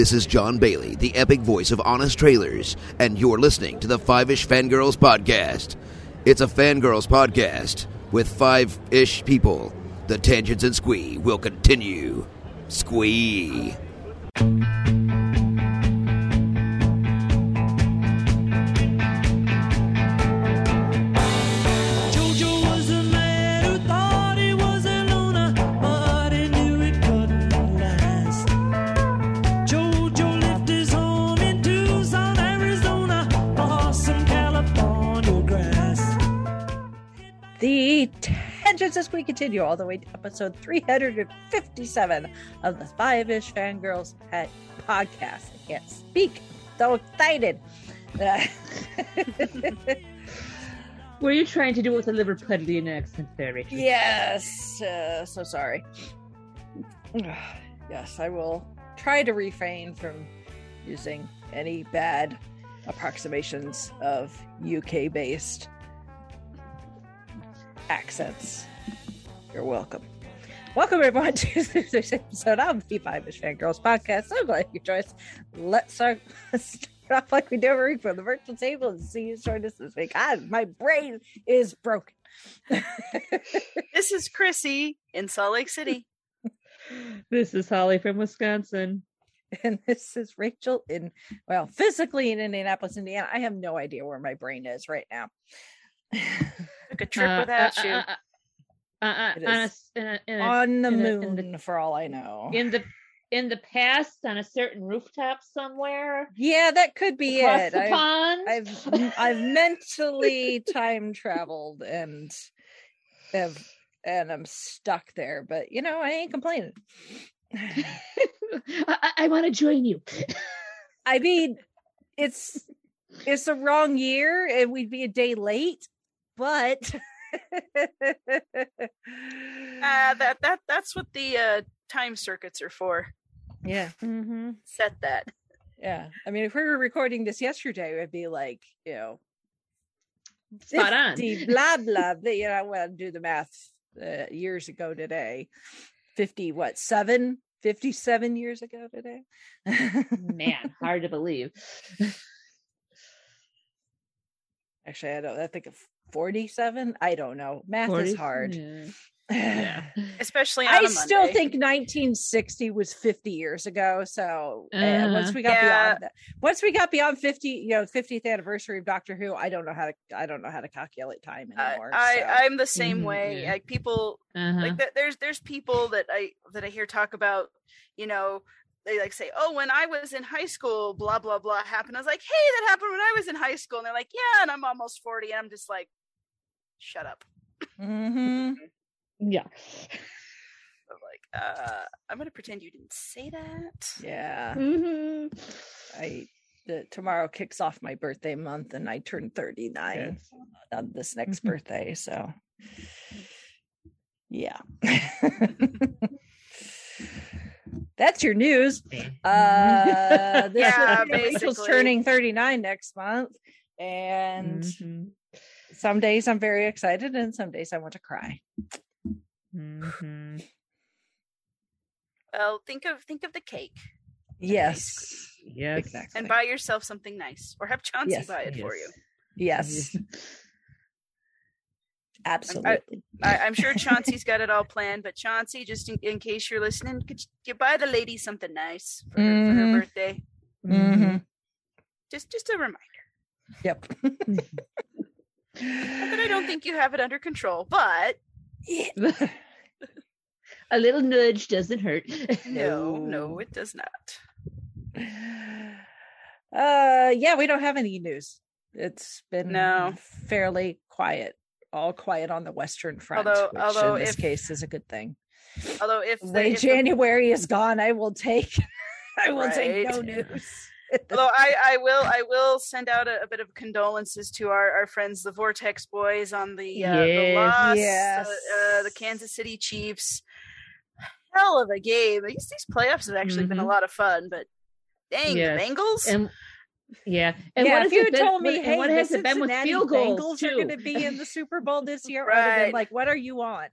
This is Jon Bailey, the epic voice of Honest Trailers, and you're listening to the Five Ish Fangirls Podcast. It's a fangirls podcast with five ish people. The tangents and squee will continue. Squee. Continue all the way to episode 357 of the Five Ish Fangirls Pet Podcast. I can't speak. So excited. Were you trying to do it with a Liverpudlian accent there, Rachel? yes. Uh, so sorry. yes, I will try to refrain from using any bad approximations of UK based accents. You're welcome. Welcome everyone to this episode of the Five Ish Fangirls podcast. So glad you joined us. Let's start, let's start off like we do every week from the virtual table and see who's joined us this week. God, my brain is broken. This is Chrissy in Salt Lake City. This is Holly from Wisconsin. and this is Rachel in well, physically in Indianapolis, Indiana. I have no idea where my brain is right now. Took a trip Uh, without uh, you. uh, uh, on a in a- in a- On the in moon, the- for all I know. in the in the past on a certain rooftop somewhere yeah, that could be it. the I've, pond. I've I've mentally time traveled and have and I'm stuck there, but you know, I ain't complaining. I, I want to join you. I mean, it's it's the wrong year and we'd be a day late, but that that that's what the uh, time circuits are for. yeah. Mm-hmm. Set that. Yeah. I mean, if we were recording this yesterday, it would be like, you know, Spot on. 50 blah, blah, blah. You know, well, do the math uh, years ago today. 50, what, seven? 57 years ago today? Man, hard to believe. Actually, I don't, I think of 47. I don't know. Math 40? is hard. Yeah. Yeah. Especially on I a still think 1960 was 50 years ago. So uh, once Uh-huh. we got Yeah. beyond that, once we got beyond 50, you know, 50th anniversary of Doctor Who, I don't know how to, I don't know how to calculate time I, anymore. I so. I'm the same Mhm, way. yeah. Like people Uh-huh. like that. There's there's people that I that I hear talk about. You know, they like say, "Oh, when I was in high school, blah blah blah happened." I was like, "Hey, that happened when I was in high school," and they're like, "Yeah," and I'm almost forty, and I'm just like, "Shut up." Mhm. yeah. I'm like, uh, I'm gonna pretend you didn't say that. Yeah. hmm I the tomorrow kicks off my birthday month and I turn 39 on this next Mhm. birthday. So yeah. That's your news. Uh this Yeah, Rachel's basically. turning 39 next month. And Mhm. Some days I'm very excited and some days I want to cry. Mhm. Well, think of think of the cake Yes. Yes. Exactly. and buy yourself something nice, or have Chauncey Yes, buy it for you. Yes. Absolutely. I, I'm sure Chauncey's got it all planned, but Chauncey, just in, in case you're listening, could you buy the lady something nice for her, for her birthday? Mhm. Just just a reminder. Yep. Not that I don't think you have it under control, but A little nudge doesn't hurt. no, No. no, it does not. Uh yeah, we don't have any news. It's been No. fairly quiet. All quiet on the western front, Although- which although in this if- case is a good thing. Although if The the, way if the- January is gone, I will take I will take no news. Although I, I will I will send out a, a bit of condolences to our, our friends the Vortex boys on the uh, the loss Yes. uh, uh, the Kansas City Chiefs hell of a game these these playoffs have actually been a Mhm. lot of fun but dang Yes. the Bengals And yeah, and yeah, what if you had been- told me, what- hey, what the has it been with Cincinnati field goals Bengals too? are going to be in the Super Bowl this year, I been Right. like, "What are you on?"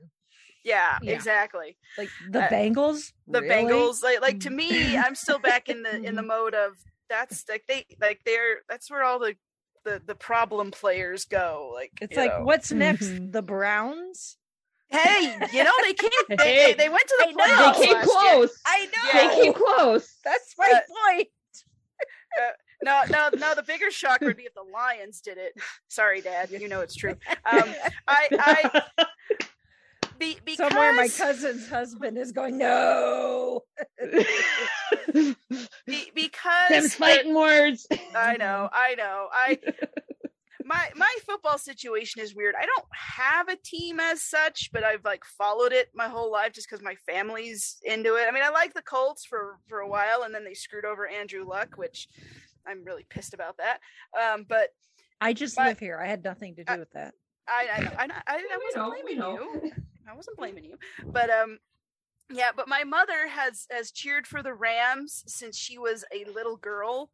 Yeah, Yeah. exactly. Like the Uh, Bengals. The Really? Bengals, like like to me, I'm still back in the in the mode of that's like they like they're that's where all the the the problem players go. Like It's like know. what's next? Mhm. The Browns. hey, you know they came they, Hey. they, they went to the I playoffs. They came last year. close. I know. Yeah. They came close. That's my Uh, point. No, no, no. The bigger shock would be if the Lions did it. Sorry, Dad. You know it's true. Um, I, I, be, because Somewhere my cousin's husband is going, no. be, because Them's fighting words. I know, I know. I my my football situation is weird. I don't have a team as such, but I've like followed it my whole life just because my family's into it. I mean, I like the Colts for for a while, and then they screwed over Andrew Luck, which I'm really pissed about that. Um, but I just My- live here. I had nothing to do I- with that. I I know, I, I, I wasn't know, blaming you. I wasn't blaming you, but um, yeah. But my mother has has cheered for the Rams since she was a little girl,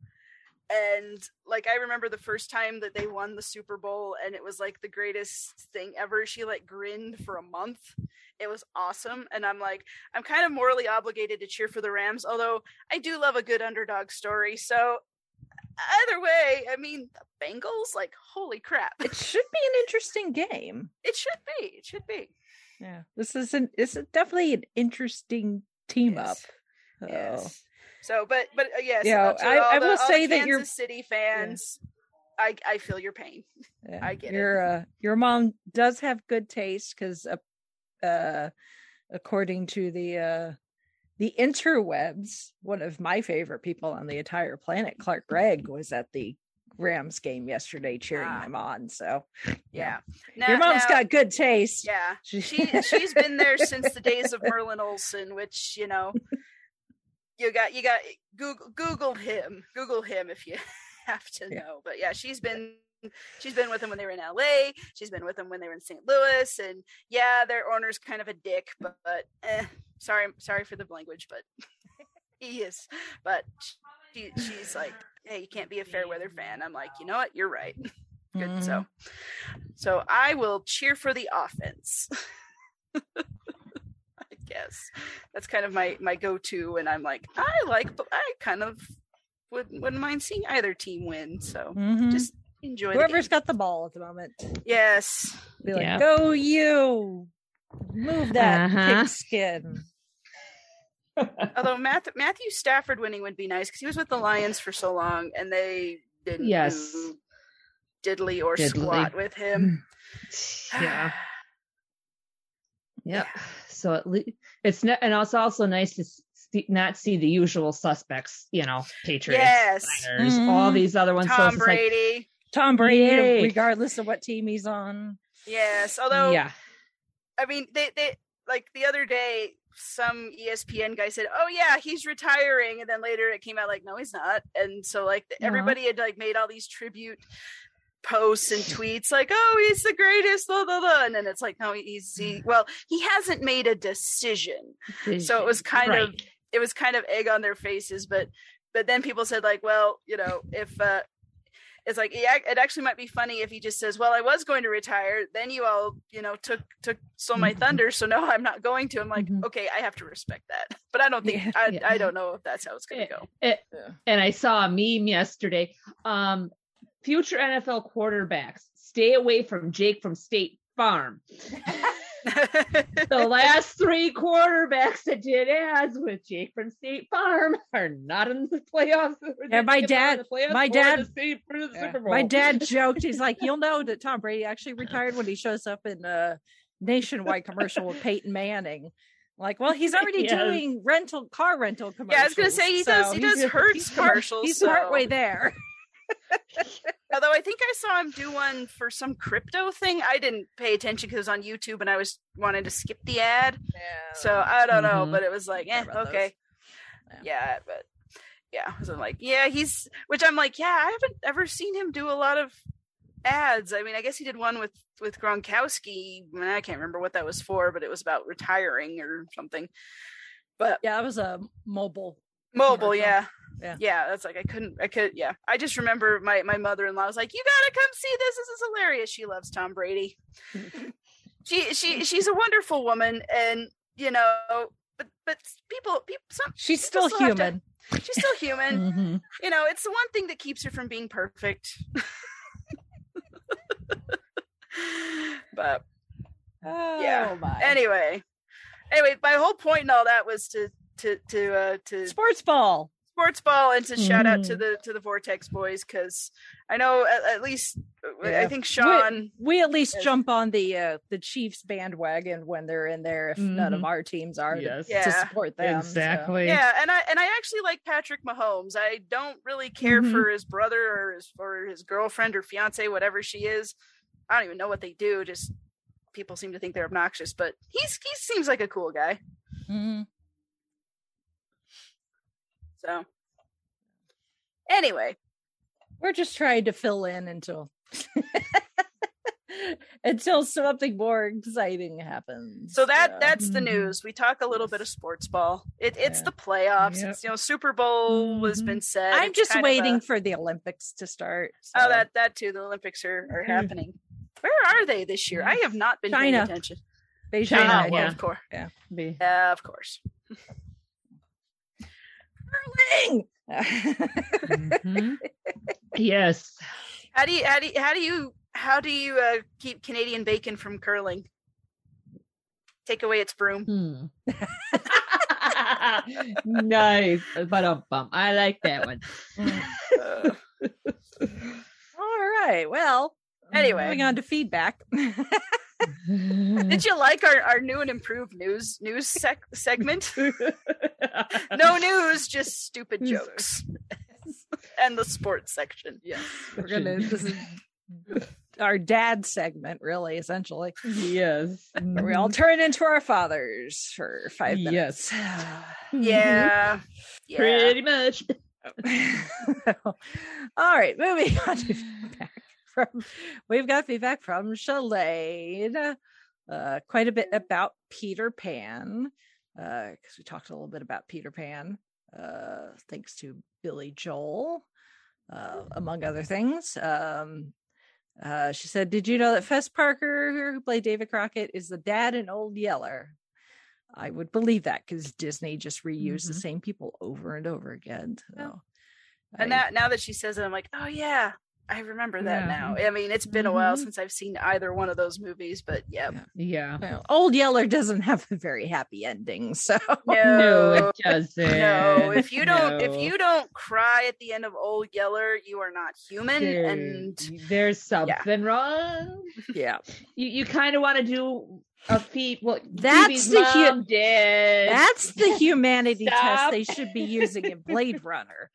and like I remember the first time that they won the Super Bowl, and it was like the greatest thing ever. She like grinned for a month. It was awesome, and I'm like, I'm kind of morally obligated to cheer for the Rams, although I do love a good underdog story. So either way, I mean, the Bengals, like, holy crap, It should be an interesting game. it should be, it should be. Yeah. This is an this is definitely an interesting team up. Yes. So, Yes. So, but but uh, yes, Yeah, uh, I- I the- will say that you're- Kansas City fans. I I feel your pain. yeah. I get it. your uh your mom does have good taste because uh, uh according to the uh the interwebs, one of my favorite people on the entire planet, Clark Gregg, was at the Rams game yesterday cheering Ah. them on. So Yeah. your Now- mom's now- got good taste. Yeah. She, She she's been there since the days of Merlin Olsen, which you know, you got you got Google Google him, Google him if you have to Yeah. know. But yeah, she's been she's been with him when they were in LA. She's been with him when they were in St. Louis, and yeah, their owner's kind of a dick, but, but eh, sorry sorry for the language, but he is. But she she's like, hey, you can't be a fair weather fan. I'm like, you know what? You're right. Good. Mhm. So, so I will cheer for the offense. I guess that's kind of my my go to, and I'm like, I like, but I kind of wouldn't wouldn't mind seeing either team win. So Mhm. just enjoy. the whoever's game. got the ball at the moment. yes, Be like, Yeah. go you. Move that Uh-huh. pigskin. Although Math, Matthew Stafford winning would be nice because he was with the Lions for so long, and they didn't Yes. do diddly or Diddly. squat with him. yeah. Yep. So at least it's not, and it's also nice to see, not see the usual suspects. You know, Patriots, Yes. Niners, all Mhm. these other ones. Tom it's just like, Brady. Tom Brady, Yay. regardless of what team he's on. yes, although yeah, I mean, they they like the other day, some ESPN guy said, "Oh yeah, he's retiring," and then later it came out like, "No, he's not." And so like everybody had like made all these tribute posts and tweets like, "Oh, he's the greatest," blah blah blah, and then it's like, no, he's he. Well, he hasn't made a decision. So it was kind of it was kind of egg on their faces, but but then people said like, well, you know, if uh it's like yeah, it actually might be funny if he just says, "Well, I was going to retire, then you all, you know, took took stole my Mhm. thunder, so no, I'm not going to." I'm like, Mhm. okay, I have to respect that, but I don't think Yeah. I, Yeah. I don't know if that's how it's going to Eh, go. eh, Yeah. and I saw a meme yesterday. Um, future NFL quarterbacks stay away from Jake from State Farm. The last three quarterbacks that did ads with Jake from State Farm are not in the playoffs. Yeah, my They're not in dad- my dad- the Super- for the Yeah. Super Bowl. My dad joked, he's like, you'll know that Tom Brady actually retired when he shows up in a nationwide commercial with Peyton Manning. Like, well, he's already Yes. doing rental car rental commercials. yeah, I was going to say he does so he he's- does Hertz commercials. He's so. partway there. Although I think I saw him do one for some crypto thing. I didn't pay attention because it was on YouTube and I was wanting to skip the ad. So I don't know, Mhm. but it was like, eh, Care about those. okay. Yeah. Yeah. but yeah. So I'm like, yeah, he's which I'm like, yeah, I haven't ever seen him do a lot of ads. I mean, I guess he did one with with Gronkowski. I, mean, I can't remember what that was for, but it was about retiring or something. But Yeah, it was a mobile. mobile, Commercial. yeah. Yeah. Yeah, that's like I couldn't I could yeah. I just remember my my mother-in-law was like, "You got to come see this. This is hilarious." She loves Tom Brady. she she she's a wonderful woman, and you know, but but people people some She's people still to- human. she's still human. Mhm. you know, it's the one thing that keeps her from being perfect. but Yeah. Oh my. anyway, anyway, my whole point in all that was to to to uh to sports ball. Sports ball and to shout out to Mhm. the to the Vortex boys because I know at, at least Yeah. I think Sean. We at least Yes. jump on the uh, the Chiefs bandwagon when they're in there. If none of Mhm. our teams are, to- Yes. to, Yeah. support them. so. Exactly. Yeah, and I and I actually like Patrick Mahomes. I don't really care Mhm. for his brother or his or his girlfriend or fiance, whatever she is. I don't even know what they do. Just people seem to think they're obnoxious, but he's he seems like a cool guy. So anyway, We're just trying to fill in until until something more exciting happens. so that so. that's the Mhm. news. We talk a little bit of sports ball. It, it's Yeah. the playoffs. Yep. It's you know Super Bowl has Mhm. been said. I'm It's just kind of a- waiting for the Olympics to start. oh that that too. The Olympics are are Mhm. happening. Where are they this year? I have not been paying attention. Beijing. China, well, yeah. of course. Be- Yeah, of course. Curling! Mhm. yes. How do you how do you, how do you how do you uh, keep Canadian bacon from curling? Take away its broom. Hmm. nice. But um, bum. I like that one. Uh, All right. Well, Anyway. moving on to feedback. Did you like our, our new and improved news news sec- segment? No news, just stupid jokes. and the sports section. yes, we're gonna. This is our dad segment, really, essentially. yes. Where we all turn into our fathers for five minutes. Yeah. Yeah. Pretty much. all right, moving on to feedback from we've got feedback from Shalane. Uh, quite a bit about Peter Pan. Uh, because we talked a little bit about Peter Pan, uh, thanks to Billy Joel, uh, among other things. Um, uh, she said, Did you know that Fess Parker, who played David Crockett, is the dad in Old Yeller? I would believe that because Disney just reused the Mhm. same people over and over again. Yeah. And now, now that she says it, I'm like, oh yeah, I remember that Yeah. now. I mean, it's been a while Mhm. since I've seen either one of those movies, but yeah. Yeah. well, Old Yeller doesn't have a very happy ending. So No, No, it doesn't. no. If you don't, if you don't cry at the end of Old Yeller, you are not human. There- And there's something wrong. yeah, You you kind of want to do a feat. Well, That's Phoebe's the hu- mom did. that's the humanity test they should be using in Blade Runner.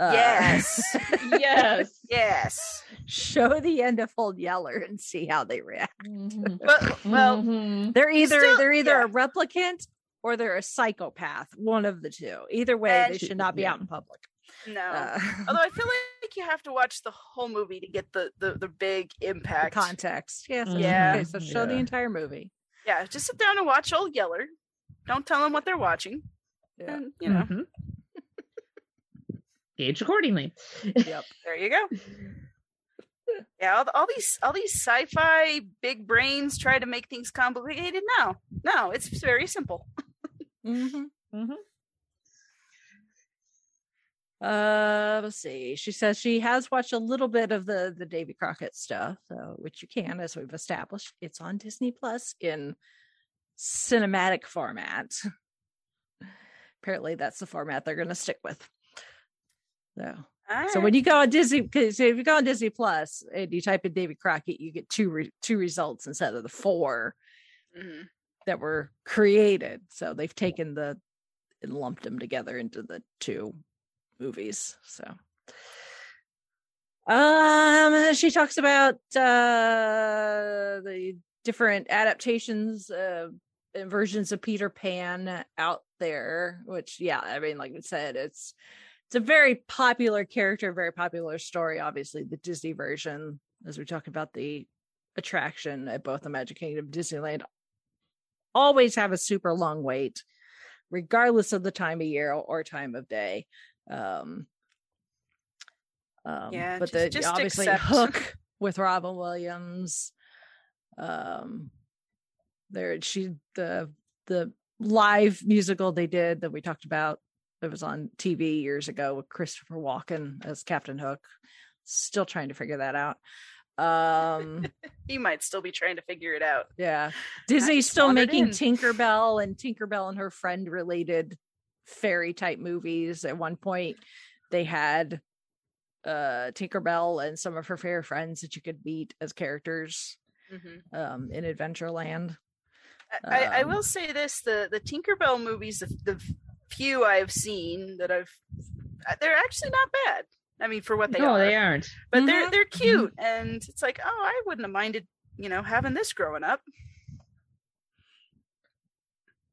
Uh, yes, yes. yes. show the end of Old Yeller and see how they react. Mhm. But well, Mhm. They're either Still- they're either yeah. a replicant or they're a psychopath. One of the two. Either way, And- they should not be yeah. out in public. no. Uh, Although I feel like you have to watch the whole movie to get the the, the big the impact. context. Yes. that's Yeah. Okay, so show the entire movie. Yeah, just sit down and watch Old Yeller. Don't tell them what they're watching. Yeah. And, you know, Mhm. Gauge accordingly. Yep. there you go. Yeah, all, all these all these sci-fi big brains try to make things complicated. No, no, it's very simple. hmm Mhm. Uh, let's see. She says she has watched a little bit of the the Davy Crockett stuff, so which you can, as we've established. It's on Disney Plus in cinematic format. Apparently, that's the format they're going to stick with. So, so when you go on Disney, because if you go on Disney Plus and you type in David Crockett, you get two re- two results instead of the four Mhm. that were created. So they've taken the and lumped them together into the two movies. So um she talks about uh the different adaptations uh and versions of Peter Pan out there, which yeah, I mean like we said, it's it's a very popular character, very popular story. Obviously, the Disney version, as we talk about the attraction at both the Magic Kingdom and Disneyland, always have a super long wait, regardless of the time of year or time of day. Um, um, Yeah, but just- the just obviously accept. Hook with Robin Williams. Um, there she the the live musical they did that we talked about that was on TV years ago with Christopher Walken as Captain Hook. Still trying to figure that out. Um He might still be trying to figure it out. yeah. Disney's still making in. Tinkerbell and Tinkerbell and her friend related fairy type movies. At one point they had uh Tinkerbell and some of her fair friends that you could meet as characters Mhm. um in Adventureland. I, I Um, will say this: the the Tinkerbell movies, the, the few I've seen that I've, uh, they're actually not bad. I mean, for what they no, are, they aren't. but they're Mhm. they're cute, and it's like, oh, I wouldn't have minded, you know, having this growing up.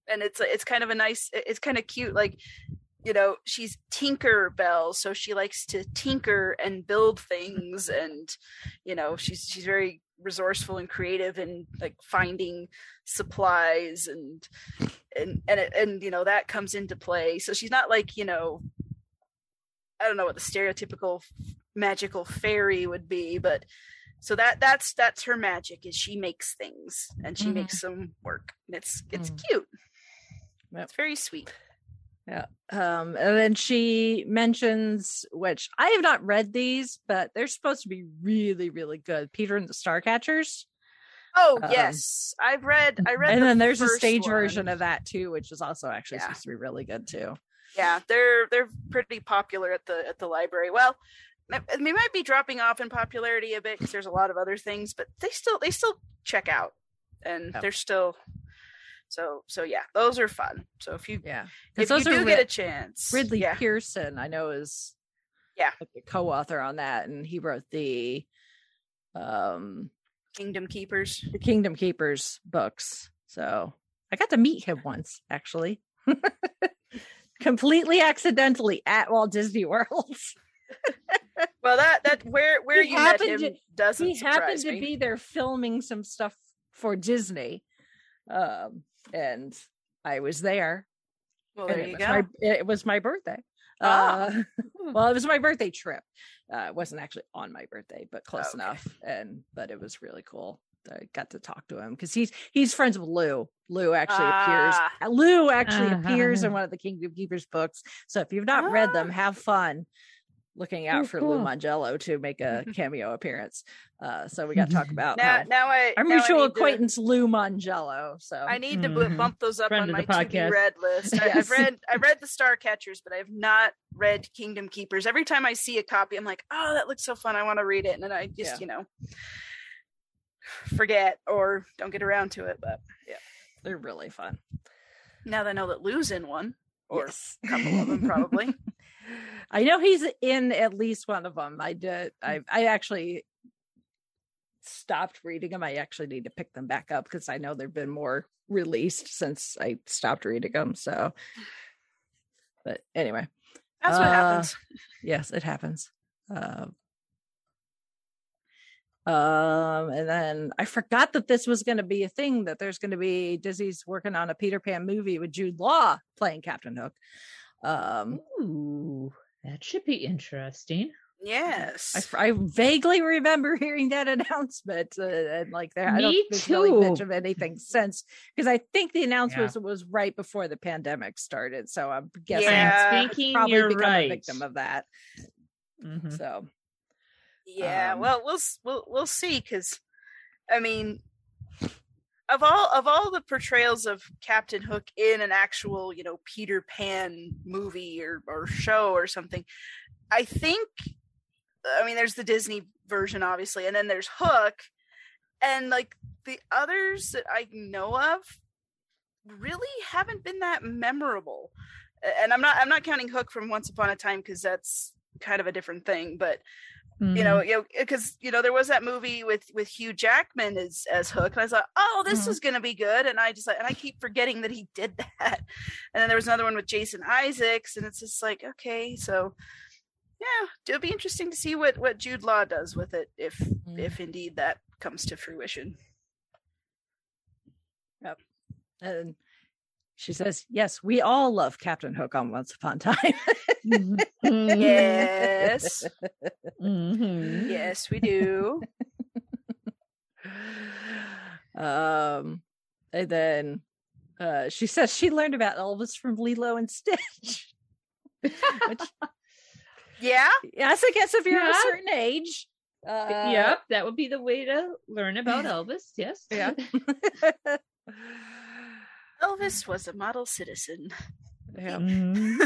And it's it's kind of a nice, it's kind of cute, like. You know, she's Tinker Bell, so she likes to tinker and build things, and you know, she's she's very resourceful and creative and like finding supplies and and and it, and you know that comes into play. So she's not like you know, I don't know what the stereotypical magical fairy would be, but so that that's that's her magic is she makes things and she Mhm. makes them work. And it's it's Mm. cute. Yep. It's very sweet. Um, and then she mentions, which I have not read these, but they're supposed to be really, really good. Peter and the Starcatchers. Oh Um, yes, I've read. I read. and the then there's a stage one. version of that too, which is also actually Yeah. supposed to be really good too. yeah they're they're pretty popular at the at the library well they might be dropping off in popularity a bit because there's a lot of other things but they still they still check out and Yep. they're still so so yeah those are fun so if you Yeah. if Because you do get a chance Ridley yeah Pearson, I know is Yeah. like a co-author on that, and he wrote the um kingdom keepers the Kingdom Keepers books. So I got to meet him once, actually. Completely accidentally at Walt Disney World. well that that where where He you met happened him to- doesn't he happened surprise to me. be there filming some stuff for Disney. Um, and I was there. well there it you was go My, it was my birthday. Ah. Uh, well, it was my birthday trip. Uh, it wasn't actually on my birthday, but close Okay. enough. And but it was really cool. I got to talk to him because he's he's friends with Lou. Lou actually appears. Ah. uh, Lou actually Uh-huh. appears in one of the Kingdom Keepers books. So if you've not read them, Ah. have fun looking out Oh, for Lou cool. Mongello to make a cameo appearance. Uh, so we got to talk about now how now i our now I mutual need to- acquaintance Lou Mongello. So I need to bu- Mhm. bump those up Friend on my the to be podcast. read list. I, Yes. I've read I've read the Star Catchers, but I have not read Kingdom Keepers. Every time I see a copy, I'm like, oh, that looks so fun. I want to read it, and then I just Yeah. you know forget or don't get around to it. But yeah, they're really fun. now that I know that Lou's in one, or Yes. a couple of them probably. I know he's in at least one of them. I did. I I actually stopped reading them. I actually need to pick them back up because I know there've been more released since I stopped reading them. So, but anyway, That's what Uh, happens. yes, it happens. Um, um, and then I forgot that this was going to be a thing. That there's going to be Disney's working on a Peter Pan movie with Jude Law playing Captain Hook. Um, Ooh, that should be interesting. Yes. I vaguely remember hearing that announcement, uh, and like there, I don't think really much of anything since because I think the announcement was right before the pandemic started. So I'm guessing Yeah. Thinking probably you're become right. a victim of that. Mhm. So Yeah, Um, well, we'll we'll we'll see because, I mean, of all of all the portrayals of Captain Hook in an actual you know Peter Pan movie or or show or something, I think, I mean, there's the Disney version obviously, and then there's Hook, and like the others that I know of, really haven't been that memorable. And I'm not I'm not counting Hook from Once Upon a Time because that's kind of a different thing, but you know, you know, because you know there was that movie with with Hugh Jackman as as Hook, and I thought, oh, this Mhm. is going to be good, and I just and I keep forgetting that he did that, and then there was another one with Jason Isaacs, and it's just like, okay, so yeah, it'll be interesting to see what what Jude Law does with it if Mm. if indeed that comes to fruition. Yep, and she says, "Yes, we all love Captain Hook on Once Upon a Time." Mhm. Yes, Mhm. yes, we do. um and then uh, she says she learned about Elvis from Lilo and Stitch. Which, Yeah. yes, I guess if you're Yeah. a certain age. Uh, yep, that would be the way to learn about Elvis. Yes. Yeah. Elvis was a model citizen. yeah. Mhm.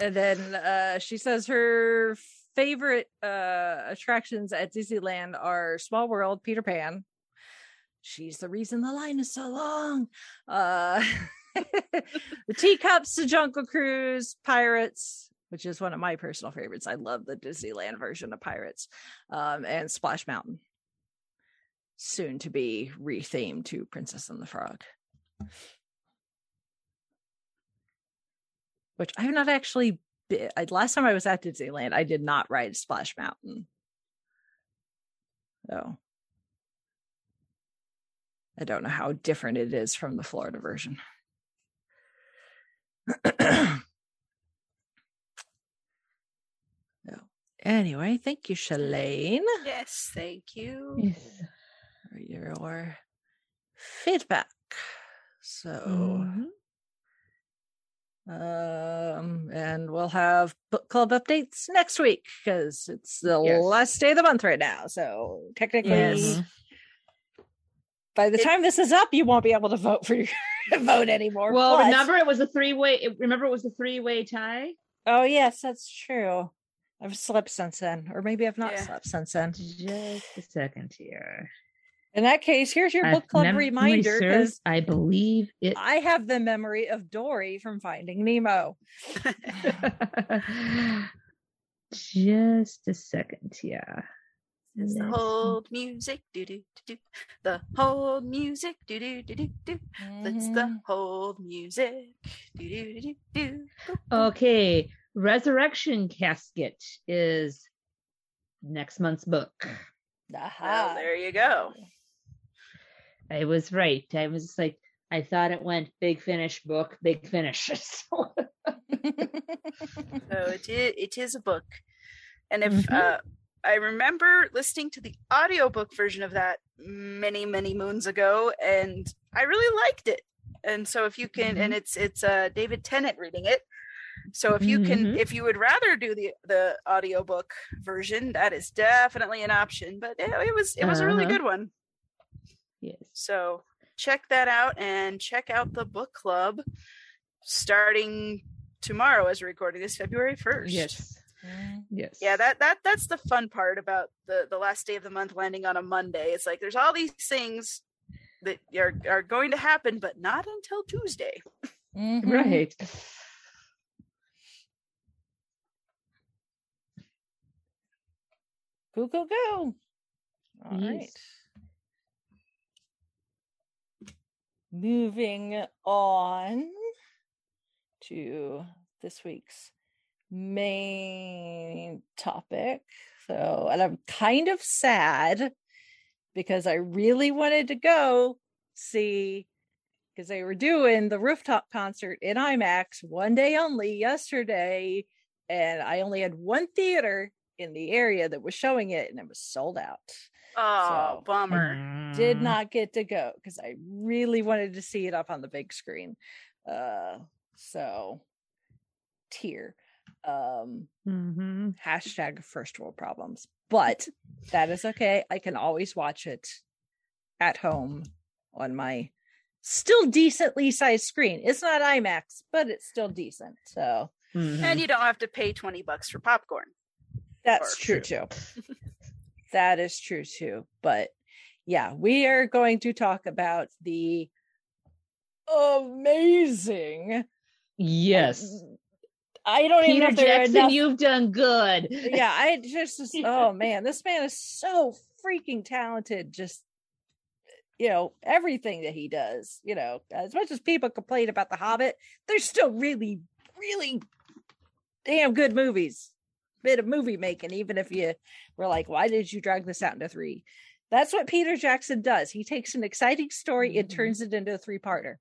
And then uh, she says her favorite uh, attractions at Disneyland are Small World, Peter Pan. She's the reason the line is so long. Uh, the teacups, the Jungle Cruise, Pirates, which is one of my personal favorites. I love the Disneyland version of Pirates, um, and Splash Mountain, soon to be rethemed to Princess and the Frog. Which I've not actually been. I, last time I was at Disneyland, I did not ride Splash Mountain. So I don't know how different it is from the Florida version. so, anyway, thank you, Shalane, Yes, thank you. Yes. Your feedback. So, Mhm. um, and we'll have book club updates next week because it's the Yes. last day of the month right now. So, technically, Yes. by the It- time this is up, you won't be able to vote for your vote anymore. Well, but- remember it was a three way. Remember it was a three way tie. Oh yes, that's true. I've slept since then, or maybe I've not Yeah. slept since then. Just a second here. In that case, here's your If book club reminder because serves, I believe it. I have the memory of Dory from Finding Nemo. Just a second yeah. It's the Let's- hold music, do do do do. The hold music, do do do do do. That's the mm-hmm. hold music, do do do do do. Okay, Resurrection Casket is next month's book. Well, Aha. there you go. I was right. I was like, I thought it went big finish book, big finish. So, So it is, it is a book. And if Mhm. uh, I remember listening to the audiobook version of that many, many moons ago, and I really liked it. And so if you can, and it's it's uh, David Tennant reading it. So if you can, Mhm. if you would rather do the the audiobook version, that is definitely an option. But it, it was it was a really Uh-huh. good one. Yes. So check that out and check out the book club starting tomorrow as we're recording this February 1st. Yes. Mm. Yes. Yeah, that that that's the fun part about the the last day of the month landing on a Monday. It's like there's all these things that are are going to happen but not until Tuesday. Mhm. Right. Go go go. All right. Yes. Moving on to this week's main topic. So, and I'm kind of sad because I really wanted to go see because they were doing the rooftop concert in IMAX one day only yesterday, and I only had one theater in the area that was showing it, and it was sold out. Oh, So- bummer. Did Mm. not get to go because I really wanted to see it up on the big screen. Uh, so tear. Um, Mhm. hashtag first world problems, but that is okay. I can always watch it at home on my still decently sized screen. It's not IMAX, but it's still decent. So Mhm. And you don't have to pay 20 bucks for popcorn. that's Or true too. that is true too. But yeah, we are going to talk about the amazing. yes. I don't even know Peter if there are Jackson, enough you've done good. yeah, I just oh man, this man is so freaking talented. Just you know, everything that he does, you know, as much as people complain about The Hobbit, they're still really, really damn good movies. Bit of movie making, even if you were like, why did you drag this out into three? That's what Peter Jackson does. He takes an exciting story and Mhm. turns it into a three parter.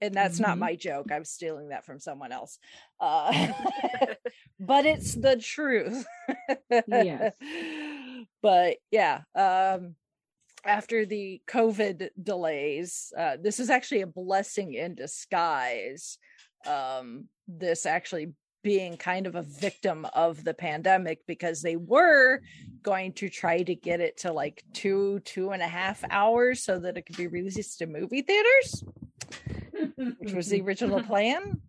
And that's not Mhm. my joke. I'm stealing that from someone else. Uh, but it's the truth. Yes. But yeah, um after the COVID delays, uh, this is actually a blessing in disguise. Um, this actually being kind of a victim of the pandemic because they were going to try to get it to like two, two and a half hours so that it could be released to movie theaters, which was the original plan.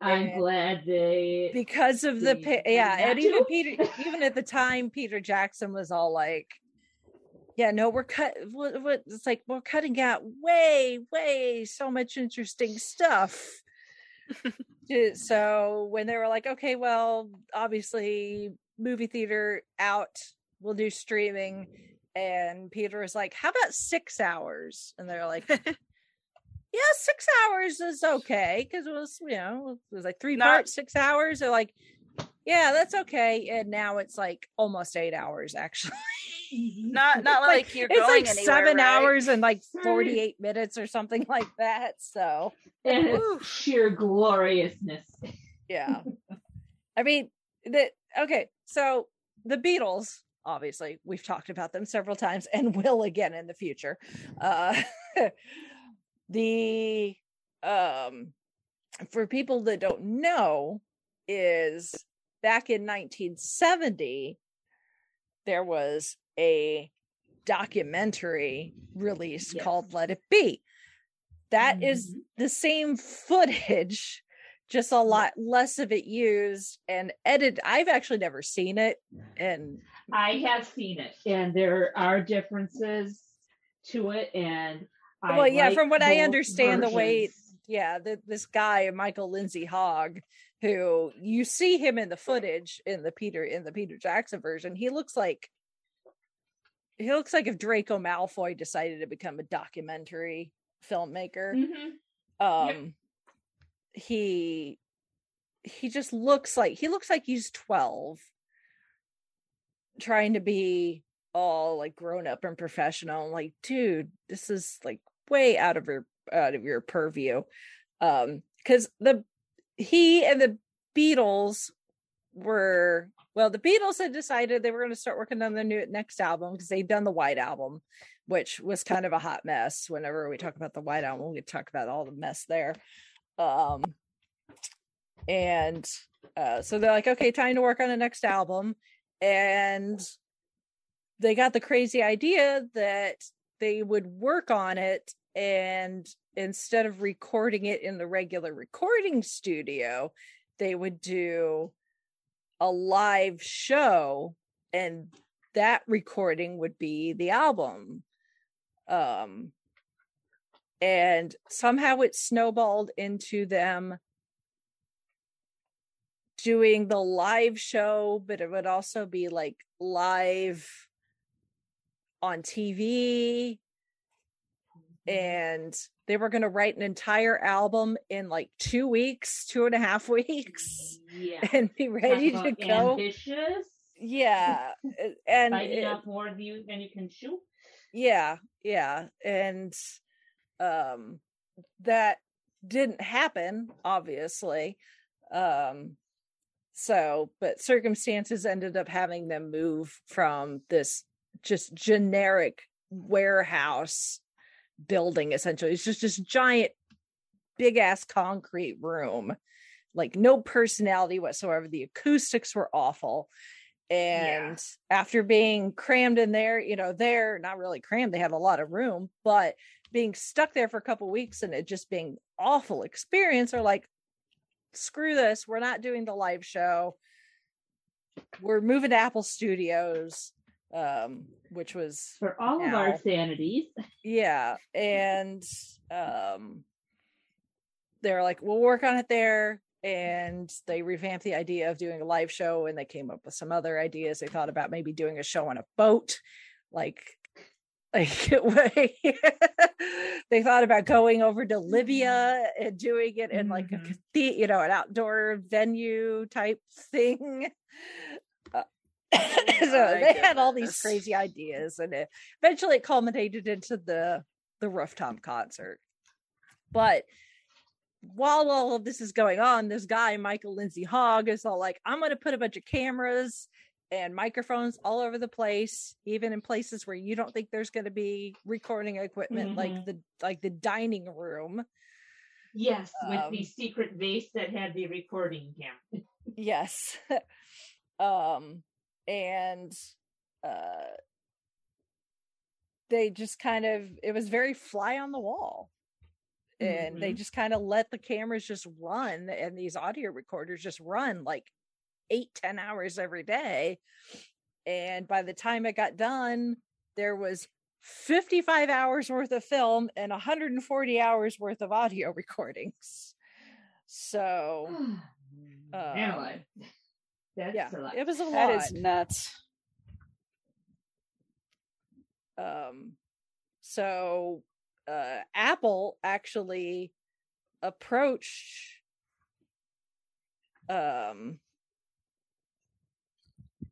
I'm And- glad they. because of the pa- yeah and even peter even at the time peter jackson was all like yeah no we're cut what, what it's like we're cutting out way way so much interesting stuff so when they were like okay well obviously movie theater out we'll do streaming and peter was like how about six hours and they're like yeah, six hours is okay because it was, you know, it was like three Not- parts, six hours. They're like, yeah, that's okay. And now it's like almost eight hours, actually. Not not like, you're it's going like anywhere, seven right? hours and like 48 minutes or something like that. So, and it's sheer gloriousness. yeah. I mean, that, okay. So the Beatles, obviously, we've talked about them several times and will again in the future. Uh, the um for people that don't know is back in 1970 there was a documentary release Yes. called let it be That is Mhm. the same footage just a lot less of it used and edited. i've actually never seen it and I have seen it, and there are differences to it, and I Well, yeah, like from what I understand, the way- yeah the, this guy michael lindsay hogg who you see him in the footage in the peter in the peter jackson version he looks like he looks like if draco malfoy decided to become a documentary filmmaker Mhm. um he he just looks like he looks like he's 12 trying to be all like grown up and professional I'm like dude this is like way out of your out of your purview um because the he and the beatles were well the beatles had decided they were going to start working on their new next album because they'd done the white album which was kind of a hot mess. Whenever we talk about the white album we talk about all the mess there. Um and uh so they're like okay time to work on the next album. And they got the crazy idea that they would work on it and instead of recording it in the regular recording studio they would do a live show and that recording would be the album. Um and somehow it snowballed into them doing the live show but it would also be like live on TV and they were going to write an entire album in like two weeks, two and a half weeks, Yeah. and be ready Talk to go. Ambitious. Yeah, uh, and Biting it- off more than you than you can chew. yeah, yeah, and um, that didn't happen, obviously. Um, so, but circumstances ended up having them move from this just generic warehouse building essentially. It's just this giant big ass concrete room. Like no personality whatsoever. The acoustics were awful. And after being crammed in there you know they're not really crammed they had a lot of room but being stuck there for a couple weeks and it just being awful experience are like screw this. We're not doing the live show. We're moving to apple studios um which was For all of our sanities. yeah and um they're like we'll work on it there and they revamped the idea of doing a live show and they came up with some other ideas they thought about maybe doing a show on a boat like like they thought about going over to libya and doing it in like a Mhm. cathe- you know an outdoor venue type thing so they had all these crazy ideas and it, eventually it culminated into the the rooftop concert but while all of this is going on this guy michael lindsay hogg is all like i'm going to put a bunch of cameras and microphones all over the place, even in places where you don't think there's going to be recording equipment, like Mhm. the like the dining room. Yes, with the Um, secret vase that had the recording camera. Yes. um and uh they just kind of it was very fly on the wall. And they just kind of let the cameras just run and these audio recorders just run like eight, ten hours every day. And by the time it got done, there was 55 hours worth of film and 140 hours worth of audio recordings. So um. That's yeah, lot. it was a lot. That is nuts. um so uh apple actually approached um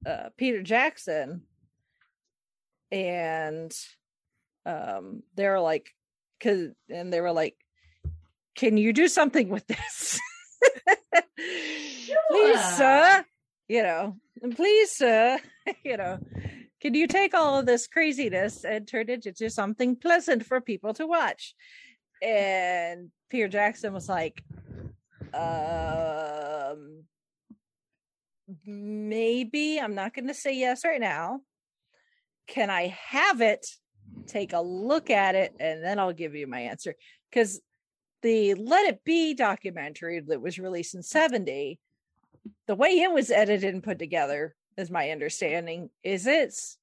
uh peter jackson and um they were like cause and they were like can you do something with this please sir you know please sir you know can you take all of this craziness and turn it into something pleasant for people to watch? And peter jackson was like um maybe i'm not going to say yes right now. Can i have it? Take a look at it and then i'll give you my answer. Because the let it be documentary that was released in 70 the way it was edited and put together is my understanding is it's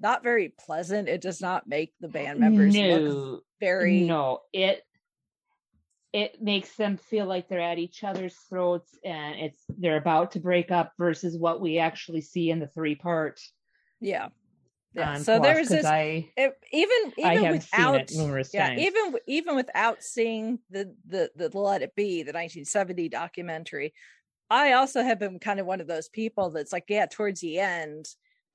not very pleasant it does not make the band members look very no, it it makes them feel like they're at each other's throats and it's they're about to break up versus what we actually see in the three part. yeah yeah so Plus, there's this I it, even I even have without seen it numerous yeah times. even even without seeing the the the let it be the 1970 documentary i also have been kind of one of those people that's like yeah towards the end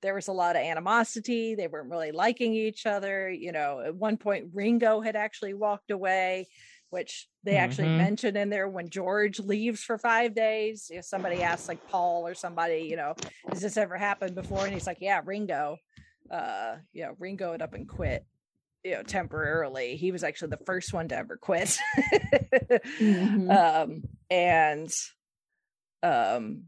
there was a lot of animosity. They weren't really liking each other. You know at one point ringo had actually walked away which they actually Mhm. mentioned in there when george leaves for five days. If somebody asks like paul or somebody you know has this ever happened before? And he's like yeah ringo uh you know ringo had up and quit you know temporarily. He was actually the first one to ever quit. Mhm. um and um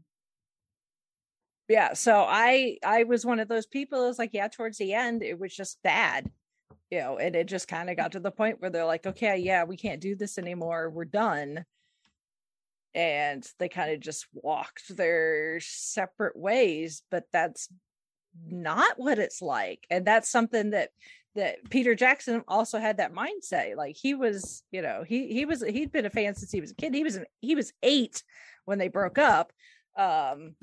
yeah so i i was one of those people that was like yeah towards the end it was just bad you know and it just kind of got to the point where they're like okay yeah we can't do this anymore we're done. And they kind of just walked their separate ways but that's not what it's like and that's something that that Peter Jackson also had that mindset like he was you know he he was he'd been a fan since he was a kid he was an, he was 8 when they broke up um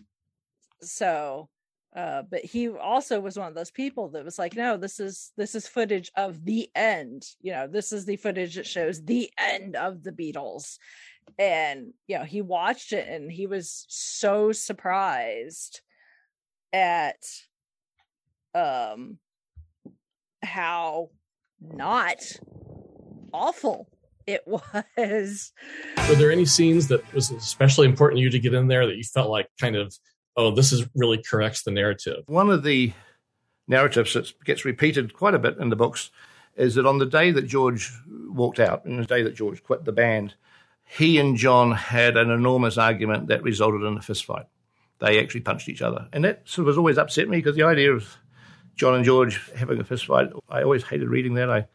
so uh but he also was one of those people that was like no this is this is footage of the end you know this is the footage that shows the end of the Beatles. And you know he watched it and he was so surprised at um how not awful it was Were there any scenes that was especially important to you to get in there that you felt like kind of, oh, this is really corrects the narrative? One of the narratives that gets repeated quite a bit in the books is that on the day that George walked out, and the day that George quit the band, he and John had an enormous argument that resulted in a fist fight. They actually punched each other. And that sort of has always upset me because the idea of John and George having a fist fight, I always hated reading that. I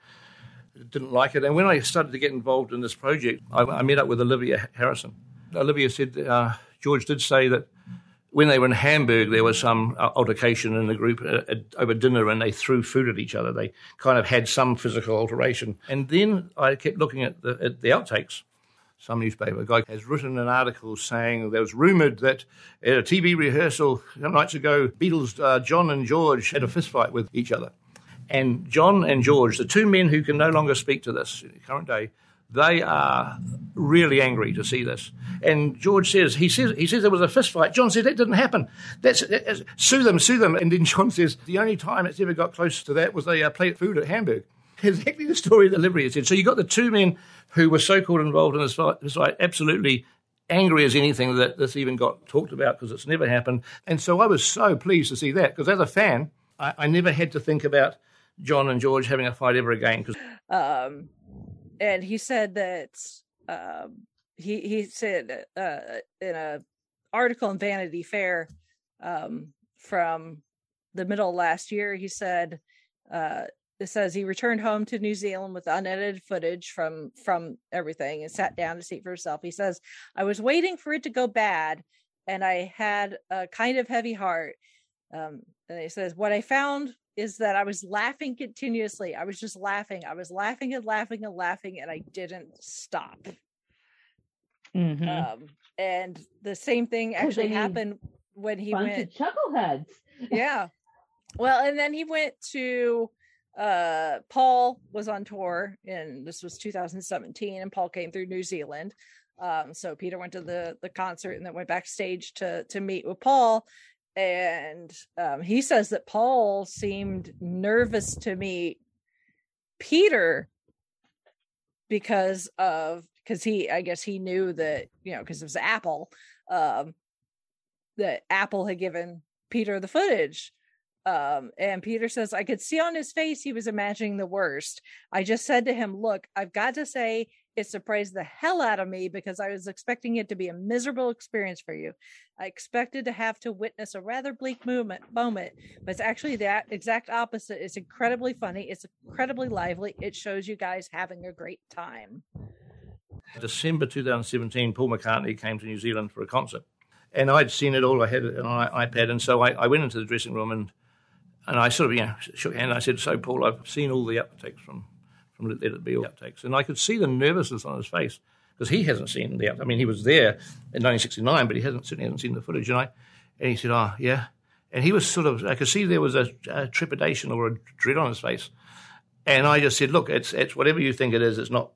didn't like it. And when I started to get involved in this project, I, I met up with Olivia Harrison. Olivia said uh, George did say that when they were in Hamburg, there was some uh, altercation in the group uh, over dinner, and they threw food at each other. They kind of had some physical alteration. And then I kept looking at the, at the outtakes. Some newspaper guy has written an article saying there was rumored that at a TV rehearsal some nights ago, Beatles, uh, John and George had a fistfight with each other. And John and George, the two men who can no longer speak to this in the current day, they are really angry to see this. And George says, he says, he says there was a fist fight. John says that didn't happen. That's, that's sue them, sue them. And then John says the only time it's ever got close to that was they uh, played food at Hamburg. Exactly the story that Olivia said. So you got the two men who were so-called involved in this fight, this fight absolutely angry as anything that this even got talked about because it's never happened. And so I was so pleased to see that because as a fan, I, I never had to think about John and George having a fight ever again because um and he said that um he he said uh in a article in vanity fair um from the middle last year he said uh it says he returned home to new zealand with unedited footage from from everything and sat down to see for himself. He says i was waiting for it to go bad and i had a kind of heavy heart. Um and he says what i found is that I was laughing continuously. I was just laughing. I was laughing and laughing and laughing, and I didn't stop. Mhm. Um, and the same thing actually happened when he went. of chuckleheads. Yeah. Well, and then he went to uh Paul was on tour and this was 2017 and Paul came through New Zealand. Um so Peter went to the the concert and then went backstage to to meet with Paul and um he says that Paul seemed nervous to meet Peter because of because he I guess he knew that you know because it was Apple um that Apple had given Peter the footage. Um and Peter says I could see on his face he was imagining the worst. I just said to him look I've got to say it surprised the hell out of me because I was expecting it to be a miserable experience for you I expected to have to witness a rather bleak moment moment but it's actually that exact opposite it's incredibly funny it's incredibly lively it shows you guys having a great time December 2017, Paul McCartney came to New Zealand for a concert. And I'd seen it all. I had it on my iPad. And so I, I went into the dressing room and and I sort of, you know, shook hands. I said, so, Paul, I've seen all the outtakes from, from Let It Be, all outtakes. And I could see the nervousness on his face because he hasn't seen the. I mean, he was there in 1969, but he hasn't certainly hasn't seen the footage. And I, and he said, oh, yeah. And he was sort of, I could see there was a, a trepidation or a dread on his face. And I just said, look, it's, it's whatever you think it is, it's not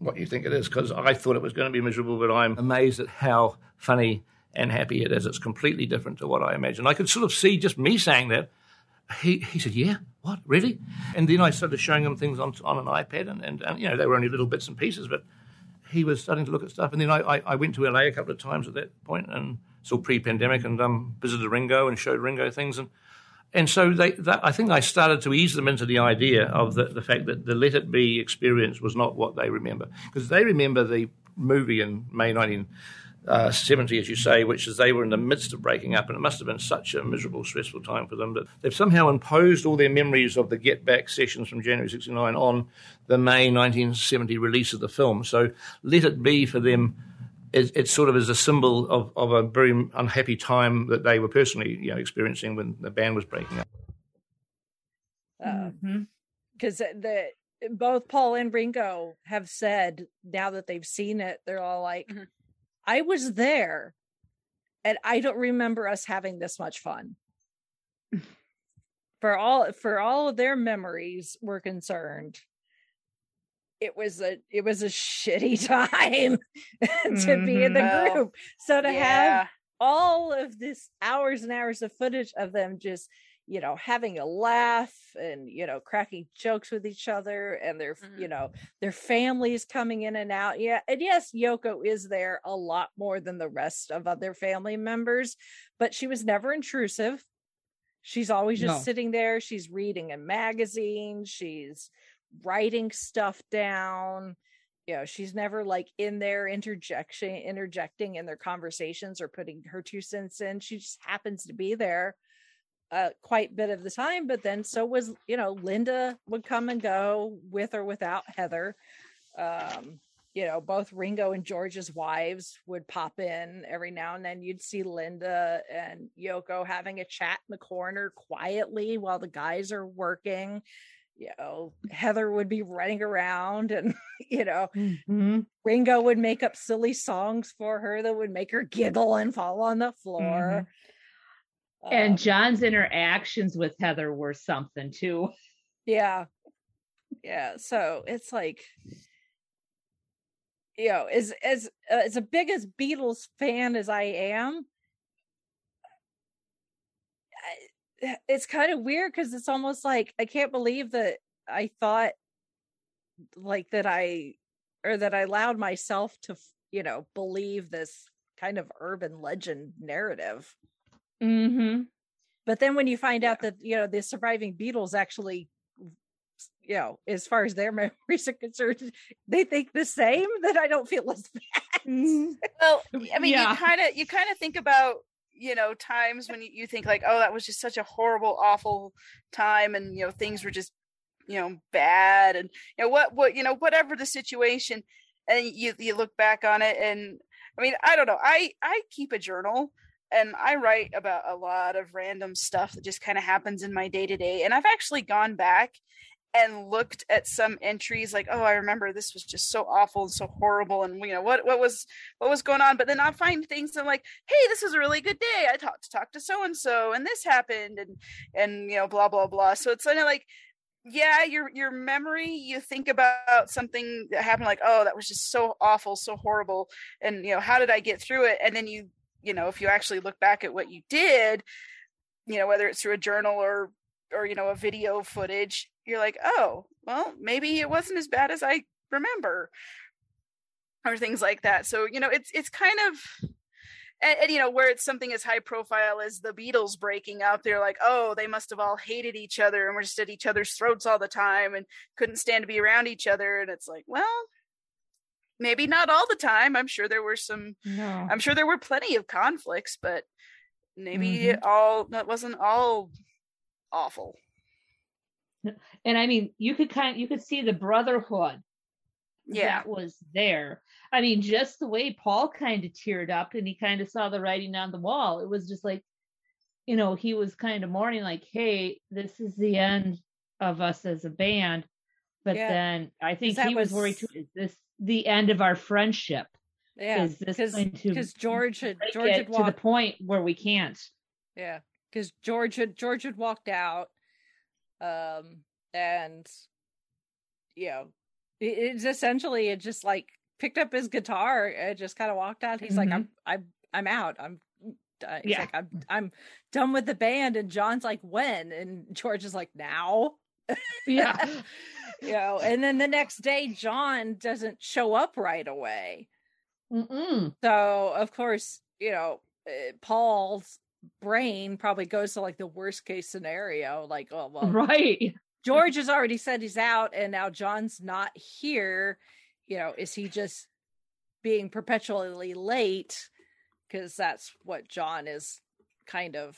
what you think it is because I thought it was going to be miserable, but I'm amazed at how funny and happy it is. It's completely different to what I imagined. I could sort of see just me saying that. He, he said, Yeah, what, really? And then I started showing him things on, on an iPad, and, and, and, you know, they were only little bits and pieces, but he was starting to look at stuff. And then I, I, I went to LA a couple of times at that point, and still pre pandemic, and um, visited Ringo and showed Ringo things. And and so they, that, I think I started to ease them into the idea of the, the fact that the Let It Be experience was not what they remember. Because they remember the movie in May Uh, 1970, as you say, which is they were in the midst of breaking up, and it must have been such a miserable, stressful time for them. But they've somehow imposed all their memories of the Get Back sessions from January 69 on the May 1970 release of the film. So Let It Be for them it, it sort of is a symbol of, of a very unhappy time that they were personally you know experiencing when the band was breaking up. Uh, mm-hmm. Because the both Paul and Ringo have said now that they've seen it, they're all like, Mhm. "I was there, and I don't remember us having this much fun." for all for all of their memories were concerned, it was a it was a shitty time to be in the Mhm. Oh, group. So to have all of this hours and hours of footage of them just you know having a laugh and you know cracking jokes with each other and their Mhm. you know their families coming in and out yeah and yes yoko is there a lot more than the rest of other family members but she was never intrusive she's always just No. sitting there she's reading a magazine she's writing stuff down you know she's never like in there interjection interjecting in their conversations or putting her two cents in she just happens to be there uh quite a bit of the time but then so was you know linda would come and go with or without heather um you know both ringo and george's wives would pop in every now and then you'd see linda and yoko having a chat in the corner quietly while the guys are working you know heather would be running around and you know Mhm. Ringo would make up silly songs for her that would make her giggle and fall on the floor. And Um, John's interactions with Heather were something too. yeah, yeah. So it's like, you know, as as as a big as Beatles fan as I am, it's kind of weird because it's almost like I can't believe that I thought like that I or that I allowed myself to you know believe this kind of urban legend narrative Mm-hmm. but then when you find out that you know the surviving beatles actually you know as far as their memories are concerned they think the same that i don't feel as bad Well, I mean, Yeah. you kind of you kind of think about you know times when you, you think like, oh, that was just such a horrible, awful time, and you know things were just you know bad, and you know what what you know whatever the situation, and you you look back on it, and I mean, I don't know, I I keep a journal. And I write about a lot of random stuff that just kind of happens in my day to day. And I've actually gone back and looked at some entries like, oh, I remember this was just so awful and so horrible, and you know what what was what was going on but then i'll find things i'm like hey this was a really good day i talked to talk to so and so and this happened and and you know blah blah blah so it's kind of like yeah your your memory you think about something that happened like oh that was just so awful so horrible and you know how did i get through it and then you you know if you actually look back at what you did you know whether it's through a journal or or you know a video footage you're like oh well maybe it wasn't as bad as i remember or things like that. So you know it's it's kind of and, and, you know where it's something as high profile as the beatles breaking up they're like oh they must have all hated each other and were just at each other's throats all the time and couldn't stand to be around each other. And it's like well maybe not all the time i'm sure there were some No. i'm sure there were plenty of conflicts but maybe mm-hmm. all that wasn't all awful And I mean, you could kind of you could see the brotherhood yeah that was there. I mean, just the way Paul kind of teared up and he kind of saw the writing on the wall. It was just like, you know, he was kind of mourning, like, hey, this is the end of us as a band. But Yeah. then I think he was, was- worried too. Is this the end of our friendship? yeah is this because going to because george had george had to the walked point where we can't? Yeah, because George had George had walked out, um, and you know, it, it's essentially it just like picked up his guitar and just kind of walked out. He's like, I'm I'm I'm out. I'm. Uh, he's Yeah. like, I'm I'm done with the band, and John's like, when? And George is like, now. Yeah. you know, and then the next day, John doesn't show up right away. Mm-mm. So of course, you know, uh, Paul's brain probably goes to like the worst case scenario. Like, oh well, Right. George has already said he's out, and now John's not here. You know, is he just being perpetually late? Because that's what John is kind of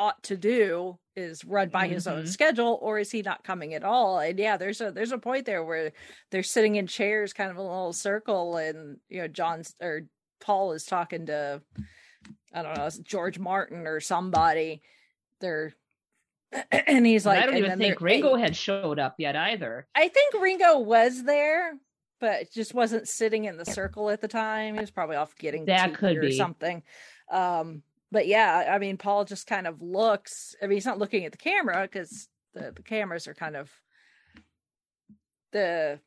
ought to do is run by his own Mhm. schedule or is he not coming at all and yeah there's a there's a point there where they're sitting in chairs kind of a little circle and you know john's or paul is talking to i don't know george martin or somebody they're and he's like I don't even think Ringo had showed up yet either. I think Ringo was there, but just wasn't sitting in the circle at the time. He was probably off getting That could or be. something. Um, but yeah, I mean, Paul just kind of looks. I mean, he's not looking at the camera because the, the cameras are kind of the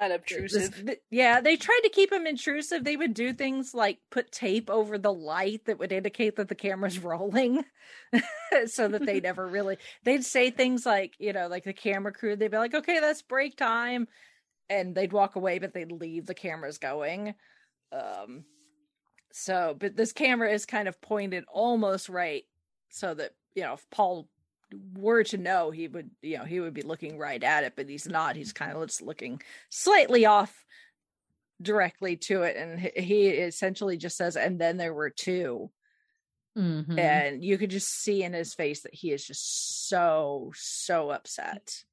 unobtrusive this- th- yeah, they tried to keep him intrusive. They would do things like put tape over the light that would indicate that the camera's rolling so that they never really they'd say things like, you know, like the camera crew, they'd be like, okay, that's break time. And they'd walk away, but they'd leave the cameras going. Um so but this camera is kind of pointed almost right so that, you know, if Paul were to know he would you know he would be looking right at it but he's not. He's kind of just looking slightly off directly to it and he- essentially just says and then there were 2 Mhm. and you could just see in his face that he is just so so upset.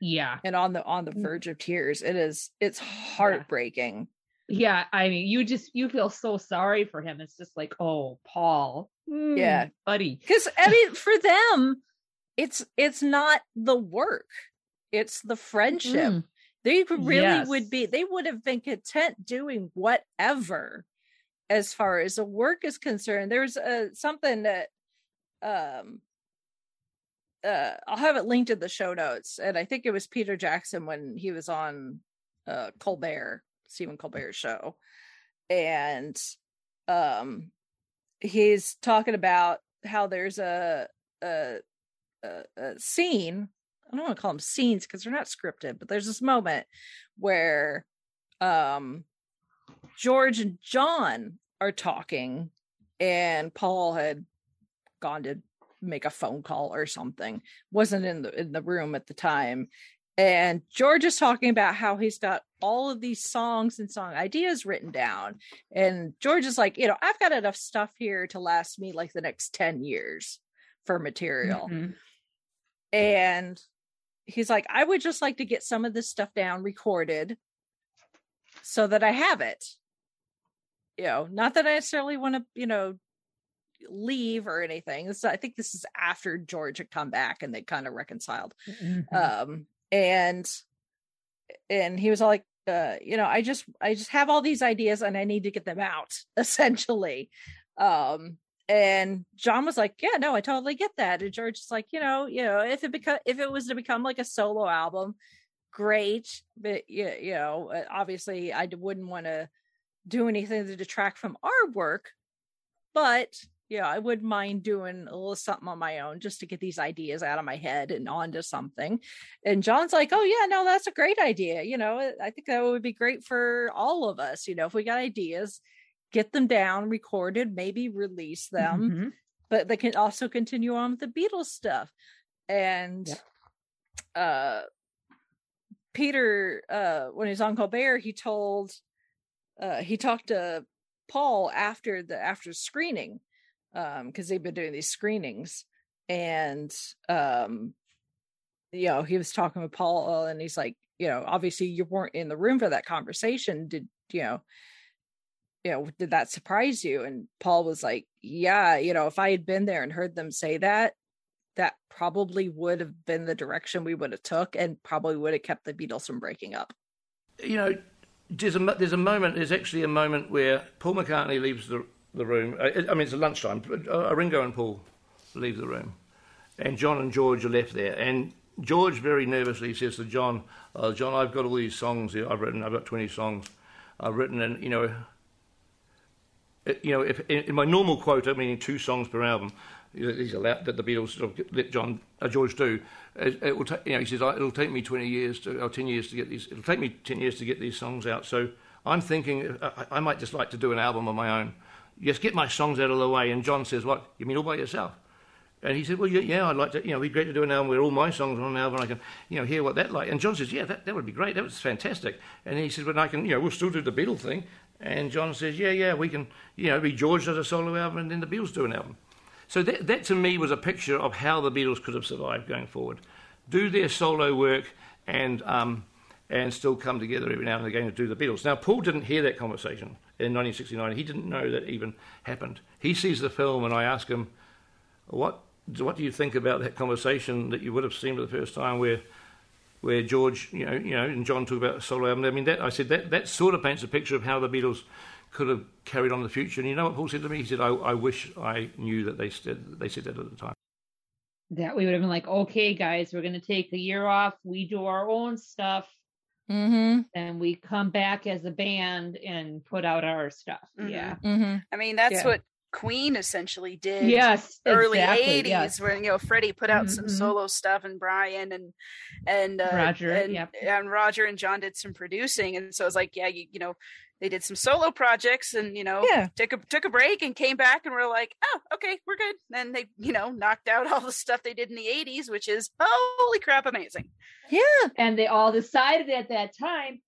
Yeah. and on the on the verge of tears. It is it's heartbreaking Yeah. I mean, you just you feel so sorry for him. It's just like, oh, Paul. Mm, Yeah. Buddy. because i mean for them it's it's not the work it's the friendship Mm. they really Yes. would be they would have been content doing whatever as far as the work is concerned there's uh, something that um uh i'll have it linked in the show notes and i think it was peter jackson when he was on uh colbert stephen colbert's show and um he's talking about how there's a a a, a scene I don't want to call them scenes because they're not scripted, but there's this moment where um George and John are talking, and Paul had gone to make a phone call or something. wasn't in the in the room at the time. And George is talking about how he's got all of these songs and song ideas written down. And George is like, you know, I've got enough stuff here to last me like the next 10 years for material. Mhm. And he's like, I would just like to get some of this stuff down, recorded, so that I have it. You know, not that I necessarily want to, you know, leave or anything. This, I think this is after George had come back and they kind of reconciled. Mhm. Um, and and he was all like, uh, you know, I just I just have all these ideas and I need to get them out, essentially. Um, and John was like, "Yeah, no, I totally get that." And George is like, "You know, you know, if it become if it was to become like a solo album, great, but you, know, uh, obviously, i wouldn't want to do anything to detract from our work, but yeah, I wouldn't mind doing a little something on my own just to get these ideas out of my head and onto something." And John's like, "Oh yeah, no, that's a great idea. You know, I think that would be great for all of us. You know, if we got ideas." Get them down, recorded, maybe release them Mhm. but they can also continue on with the Beatles stuff. And Yep. uh Peter uh when he was on Colbert, he told uh he talked to Paul after the after screening, um, because they've been doing these screenings and um you know, he was talking with Paul and he's like, you know, obviously you weren't in the room for that conversation. Did you know you know, did that surprise you? And Paul was like, yeah, you know, if I had been there and heard them say that, that probably would have been the direction we would have took and probably would have kept the Beatles from breaking up. you know, there's a there's a moment. There's actually a moment where Paul McCartney leaves the the room. I, I mean, it's lunchtime. Uh, Ringo and Paul leave the room, and John and George are left there. And George very nervously says to John, oh, "John, I've got all these songs. I've written. I've got 20 songs. I've written, and you know." You know, if in, my normal quota, meaning two songs per album, he's allowed that the Beatles sort of let John uh, George do. It, it will, ta- you know, he says it'll take me twenty years to, or ten years to get these. It'll take me ten years to get these songs out. So I'm thinking uh, I, I might just like to do an album on my own. Just get my songs out of the way. And John says, "What? You mean all by yourself?" And he said, "Well, yeah, I'd like to. You know, it'd be great to do an album where all my songs are on an album. I can, you know, hear what that like." And John says, "Yeah, that, that would be great. That was fantastic." And he said, "But I can, you know, we'll still do the Beatles thing." And John says, "Yeah, yeah, we can. You know, be George does a solo album, and then the Beatles do an album." So that, that to me was a picture of how the Beatles could have survived going forward. Do their solo work and um, and still come together every now and again to do the Beatles. Now, Paul didn't hear that conversation in 1969. He didn't know that even happened. He sees the film, and I ask him, "What what do you think about that conversation that you would have seen for the first time where?" Where George, you know, you know, and John talk about solo album. I mean, that I said that that sort of paints a picture of how the Beatles could have carried on in the future. And you know what Paul said to me? He said, "I, I wish I knew that they said they said that at the time." That we would have been like, okay, guys, we're going to take a year off. We do our own stuff. Mm-hmm. and we come back as a band and put out our stuff. Mhm. Yeah. Mm-hmm. I mean, that's Yeah. what Queen essentially did. Yes. Early exactly, '80s, yes. when you know Freddie put out some Mhm. solo stuff, and Brian and and uh, Roger, and, yep. and Roger and John did some producing, and so it's like, yeah, you, you know, they did some solo projects, and you know, Yeah. took a took a break and came back, and we're like, oh, okay, we're good. Then they, you know, knocked out all the stuff they did in the '80s, which is holy crap, amazing. Yeah. And they all decided at that time,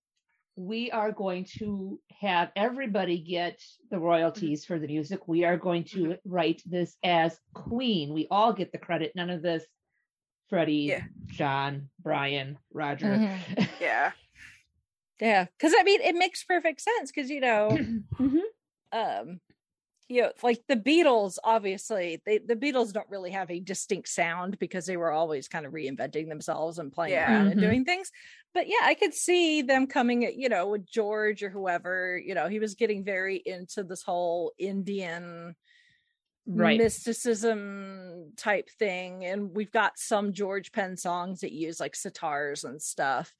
we are going to have everybody get the royalties for the music. We are going to write this as Queen. We all get the credit. None of this Freddie, Yeah. John, Brian, Roger. Mhm. Yeah, Yeah. Because I mean, it makes perfect sense because, you know, Mhm. um you know like the beatles obviously they the beatles don't really have a distinct sound because they were always kind of reinventing themselves and playing Yeah. around and Mhm. doing things but yeah i could see them coming at you know with george or whoever you know he was getting very into this whole indian Right. mysticism type thing and we've got some george penn songs that use like sitars and stuff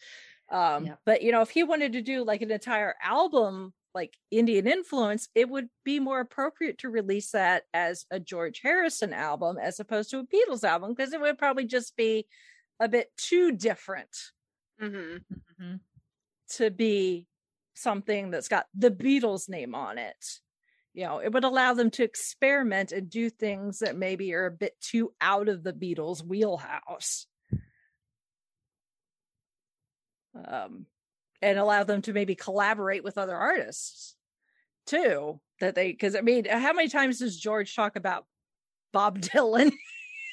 um Yep. but you know if he wanted to do like an entire album like indian influence it would be more appropriate to release that as a george harrison album as opposed to a beatles album because it would probably just be a bit too different hmm to be something that's got the Beatles name on it. You know, it would allow them to experiment and do things that maybe are a bit too out of the Beatles wheelhouse. Um, and allow them to maybe collaborate with other artists too. That they, because I mean, how many times does George talk about Bob Dylan?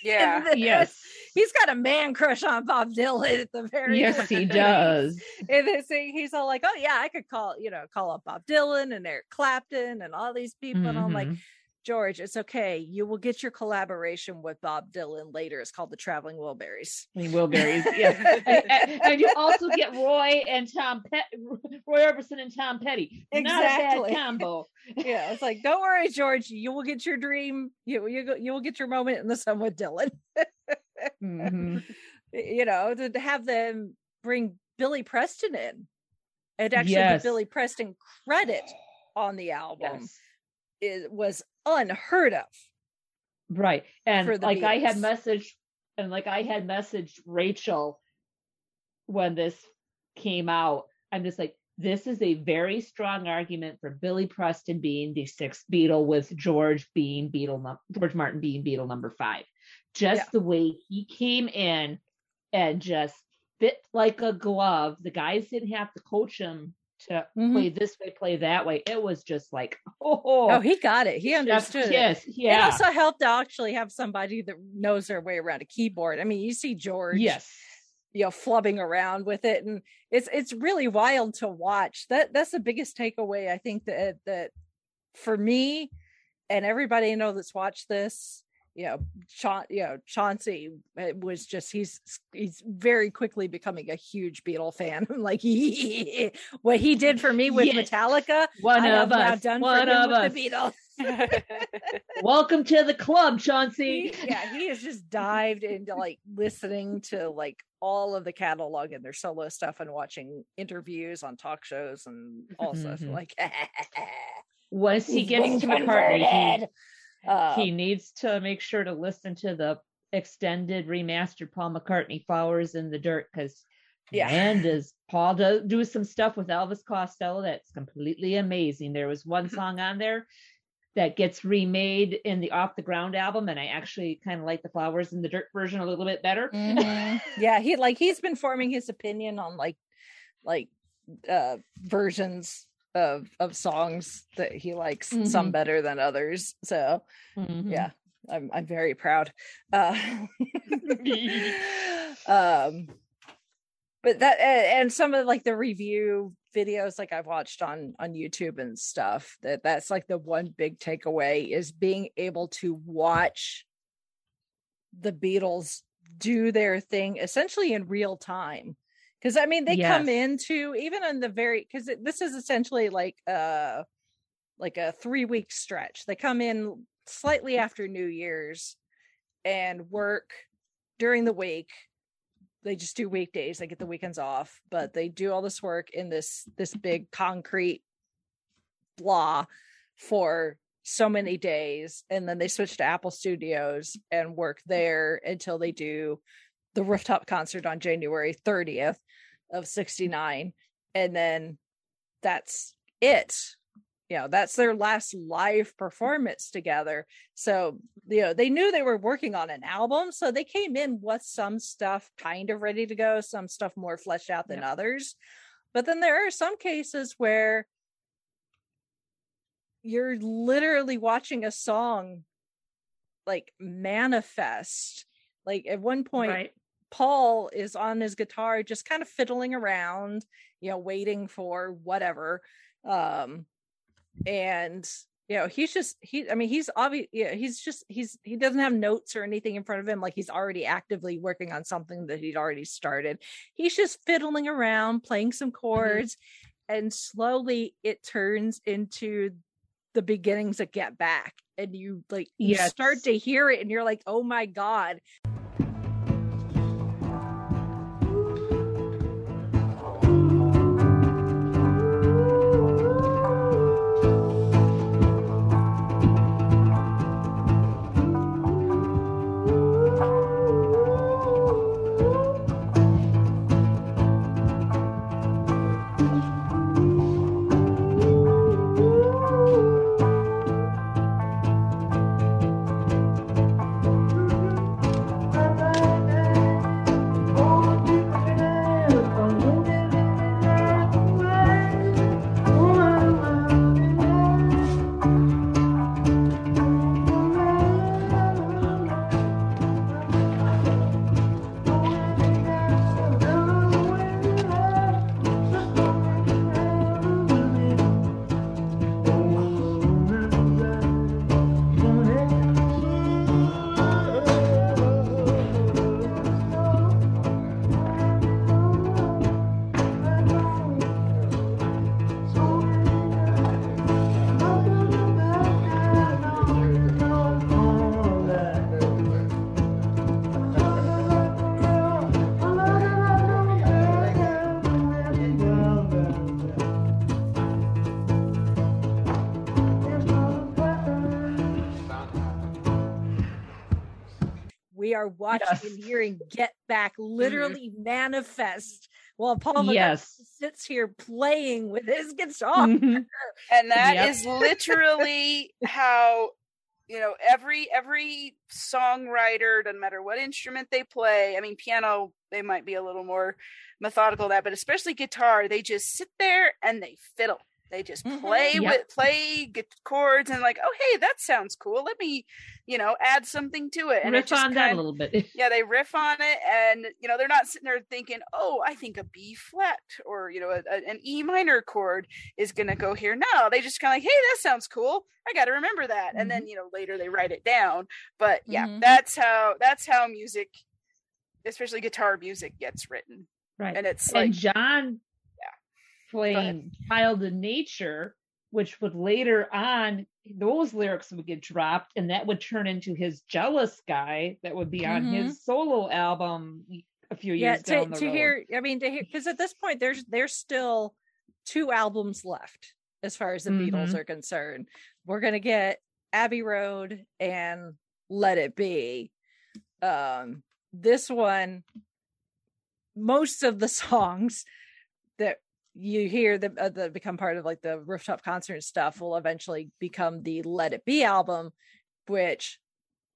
Yeah. Yes. he's got a man crush on Bob Dylan at the very Yes, he does. And this thing, he's all like, "Oh yeah, I could call you know call up Bob Dylan and Eric Clapton and all these people." And I'm like, Mhm. George, it's okay. You will get your collaboration with Bob Dylan later. It's called the Traveling Wilburys. I mean, Wilburys, yes. and, and- you also get Roy and Tom Pet, Roy Orbison and Tom Petty. Exactly. Not a bad combo. yeah, it's like, don't worry, George. You will get your dream. You you go- you will get your moment in the sun with Dylan. Mhm. you know, to, have them bring Billy Preston in and actually Yes. Billy Preston credit on the album Yes. is was unheard of. Right. And like I had Beatles. messaged and like I had messaged Rachel when this came out. I'm just like, this is a very strong argument for Billy Preston being the sixth Beatle with George being Beatle num- George Martin being Beatle number five. Just Yeah. the way he came in and just fit like a glove. The guys didn't have to coach him to Mhm. play this way, play that way. It was just like, oh, Oh, he got it. He understood it. kiss. It Yeah. also helped to actually have somebody that knows their way around a keyboard. I mean, you see George, yes. you know, flubbing around with it, and it's it's really wild to watch. That that's the biggest takeaway I think that that for me and everybody I know that's watched this. You know, Cha- you know, Chauncey was just he's he's very quickly becoming a huge Beatle fan. like what he did for me with Yes. Metallica, One I of us. done One of with us. the Beatles. Welcome to the club, Chauncey. he, yeah, he has just dived into like listening to like all of the catalog and their solo stuff and watching interviews on talk shows and all stuff. Mhm. Like Once he gets to McCartney. Uh, he, needs to make sure to listen to the extended remastered Paul McCartney "Flowers in the Dirt" because Yeah. man, does Paul do, do some stuff with Elvis Costello that's completely amazing. There was one song on there that gets remade in the Off the Ground album, and I actually kind of like the "Flowers in the Dirt" version a little bit better. mhm. yeah, he like he's been forming his opinion on like like uh versions of of songs that he likes some Mhm. better than others. So Mhm. yeah i'm i'm very proud uh um but that and some of like the review videos like i've watched on on youtube and stuff that that's like the one big takeaway is being able to watch the beatles do their thing essentially in real time because i mean they come into even on the very because this is essentially like uh like a three week stretch. They come in slightly after new year's and work during the week. They just do weekdays. They get the weekends off but they do all this work in this this big concrete blah for so many days and then they switch to apple studios and work there until they do the rooftop concert on january 30th of 69 and then that's it. You know that's their last live performance together. So you know they knew they were working on an album so they came in with some stuff kind of ready to go some stuff more fleshed out than Yep. others. But then there are some cases where you're literally watching a song like manifest. Like at one point Right. Paul is on his guitar, just kind of fiddling around, you know, waiting for whatever. Um, and you know, he's just he. I mean, he's obvious. Yeah, he's just he's he doesn't have notes or anything in front of him. Like he's already actively working on something that he'd already started. He's just fiddling around, playing some chords, and slowly it turns into the beginnings of Get Back, and you like you Yes. start to hear it, and you're like, oh my god, are watching Yes. and hearing Get Back literally manifest while Paul McCartney Yes. sits here playing with his guitar. Mhm. and that Yep. is literally how you know every every songwriter doesn't matter what instrument they play i mean piano they might be a little more methodical that but especially guitar they just sit there and they fiddle they just Mhm. play Yep. with play get chords and like oh hey that sounds cool let me you know add something to it and it Riff just on that a little bit. yeah they riff on it and you know they're not sitting there thinking oh i think a b flat or you know a, a- an e minor chord is going to go here no they just kind of like hey that sounds cool i got to remember that and then you know later they write it down but yeah Mhm. that's how that's how music especially guitar music gets written Right. and it's and like John playing Child in Nature, which would later on those lyrics would get dropped and that would turn into his jealous guy that would be on Mhm. his solo album a few yeah years to, down the to road. hear i mean to hear because at this point there's there's still two albums left as far as the beatles Mhm. are concerned we're gonna get abbey road and let it be um this one most of the songs that you hear the uh, that become part of like the rooftop concert stuff will eventually become the let it be album which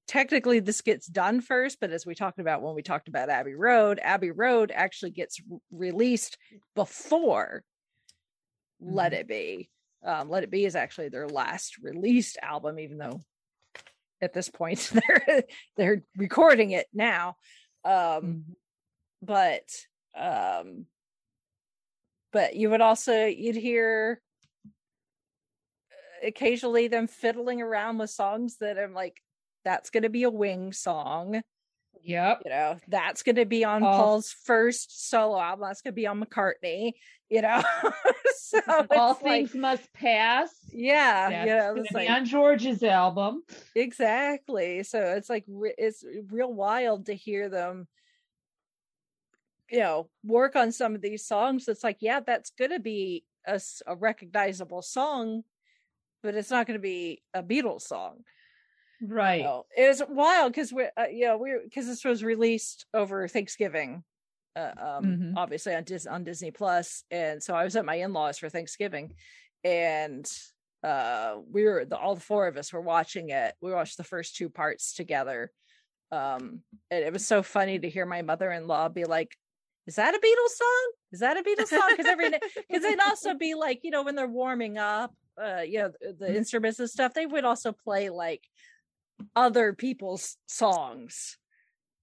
technically this gets done first but as we talked about when we talked about abbey road abbey road actually gets r- released before let Mhm. it be um, let it be is actually their last released album even though at this point they're they're recording it now um Mhm. but um but you would also you'd hear uh, occasionally them fiddling around with songs that i'm like that's going to be a wing song Yep. you know that's going to be on All- paul's first solo album that's going to be on mccartney you know so All it's like things must pass. yeah That's yeah gonna it's be like on George's album. exactly so it's like it's real wild to hear them you know work on some of these songs it's like yeah that's gonna be a recognizable song but it's not gonna be a beatles song Right. so it was wild because we uh, you know we because this was released over thanksgiving uh, um Mhm. obviously on Dis- on disney plus and so i was at my in-laws for thanksgiving and uh we were the all the four of us were watching it we watched the first two parts together um and it was so funny to hear my mother-in-law be like is that a beatles song? Is that a beatles song? Because every because they'd also be like you know when they're warming up uh you know the, the instruments and stuff they would also play like other people's songs.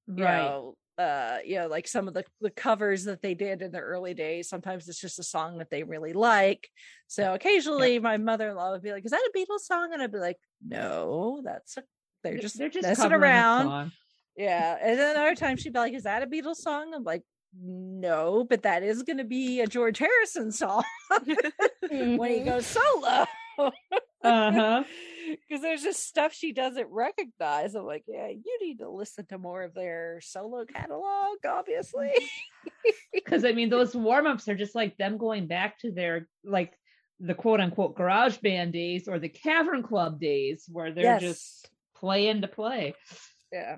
You Right. know uh you know like some of the the covers that they did in the early days sometimes it's just a song that they really like. So occasionally my mother-in-law would be like is that a beatles song? And i'd be like no that's a they're just they're just messing around. yeah. And then another time she'd be like is that a beatles song? I'm like no but that is going to be a george harrison song when he goes solo Uh-huh. because there's just stuff she doesn't recognize. I'm like, yeah, you need to listen to more of their solo catalog, obviously. Because I mean, those warm ups are just like them going back to their like the quote unquote garage band days or the cavern club days where they're just playing to play. yeah,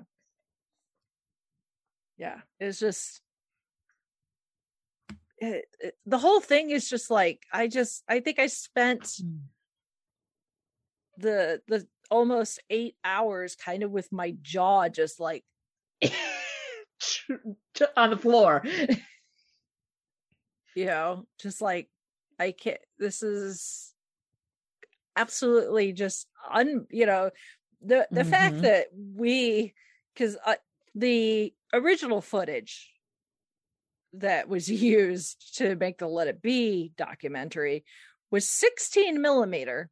yeah. It's just it, it- the whole thing is just like I just I think I spent the the almost eight hours kind of with my jaw just like on the floor. you know just like i can't this is absolutely just un you know the the fact Mhm. that we because uh, the original footage that was used to make the let it be documentary was 16 millimeter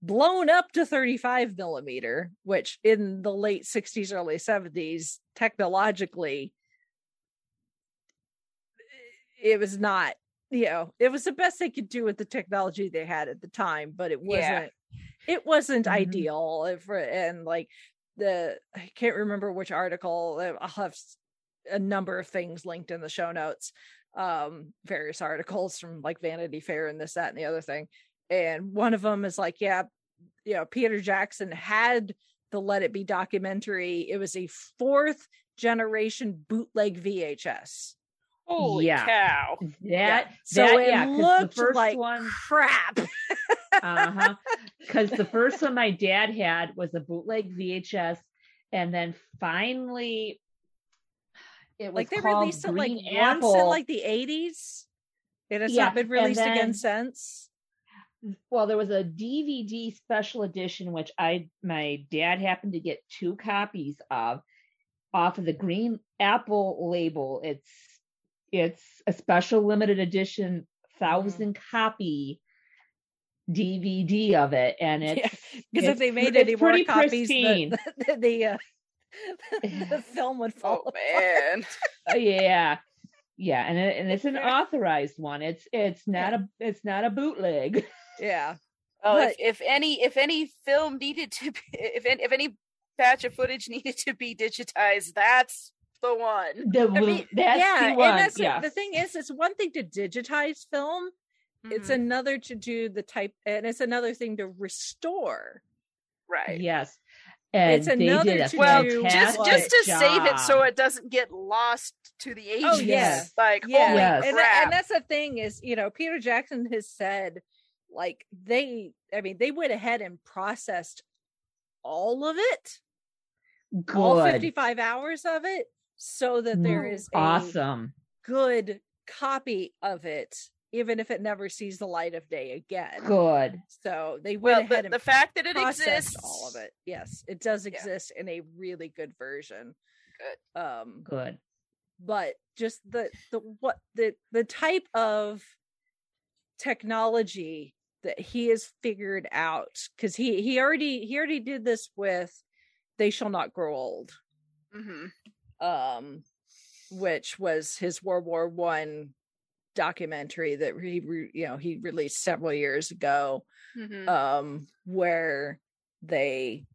blown up to 35 millimeter which in the late 60s early 70s technologically it was not you know it was the best they could do with the technology they had at the time but it wasn't Yeah. it wasn't Mhm. ideal if, and like the i can't remember which article i'll have a number of things linked in the show notes um various articles from like vanity fair and this that and the other thing and one of them is like yeah you know peter jackson had the Let It Be documentary, it was a fourth generation bootleg VHS. Holy Yeah. cow! That So that, it yeah, 'cause looked the first like one, crap. uh-huh. Because the first one my dad had was a bootleg VHS, and then finally, it was like they released it like Green once in like the 80s. It has Yeah, not been released again since. well, there was a DVD special edition which I my dad happened to get two copies of off of the Green Apple label. It's it's a special limited edition thousand copy DVD of it, and it's Yeah, Because if they made any more copies, pristine. the, the, the, uh, the film would fall. Oh apart. man. Yeah yeah and it, and it's an authorized one it's it's not a it's not a bootleg Yeah. Oh, if, But- if any if any film needed to be if any, if any batch of footage needed to be digitized, that's the one. the, I mean, that's yeah, the one and that's the- yeah the thing is, it's one thing to digitize film. It's Mhm. another to do the type, and it's another thing to restore. right. yes and It's another to Well, just just to save it so it doesn't get lost to the oh, ages. Oh, yeah. Like Yeah, Yes. and, and that's the thing is, you know, Peter Jackson has said, like they, I mean, they went ahead and processed all of it, all 55 hours of it, so that there is a awesome good copy of it, even if it never sees the light of day again. good So they went well, ahead the, and the fact that it exists, all of it. Yes, it does Yeah. exist in a really good version. Good. Um, good but just the the what the the type of technology that he has figured out because he he already he already did this with they shall not grow old Mhm. um which was his world war one documentary that he re, you know he released several years ago Mhm. um where they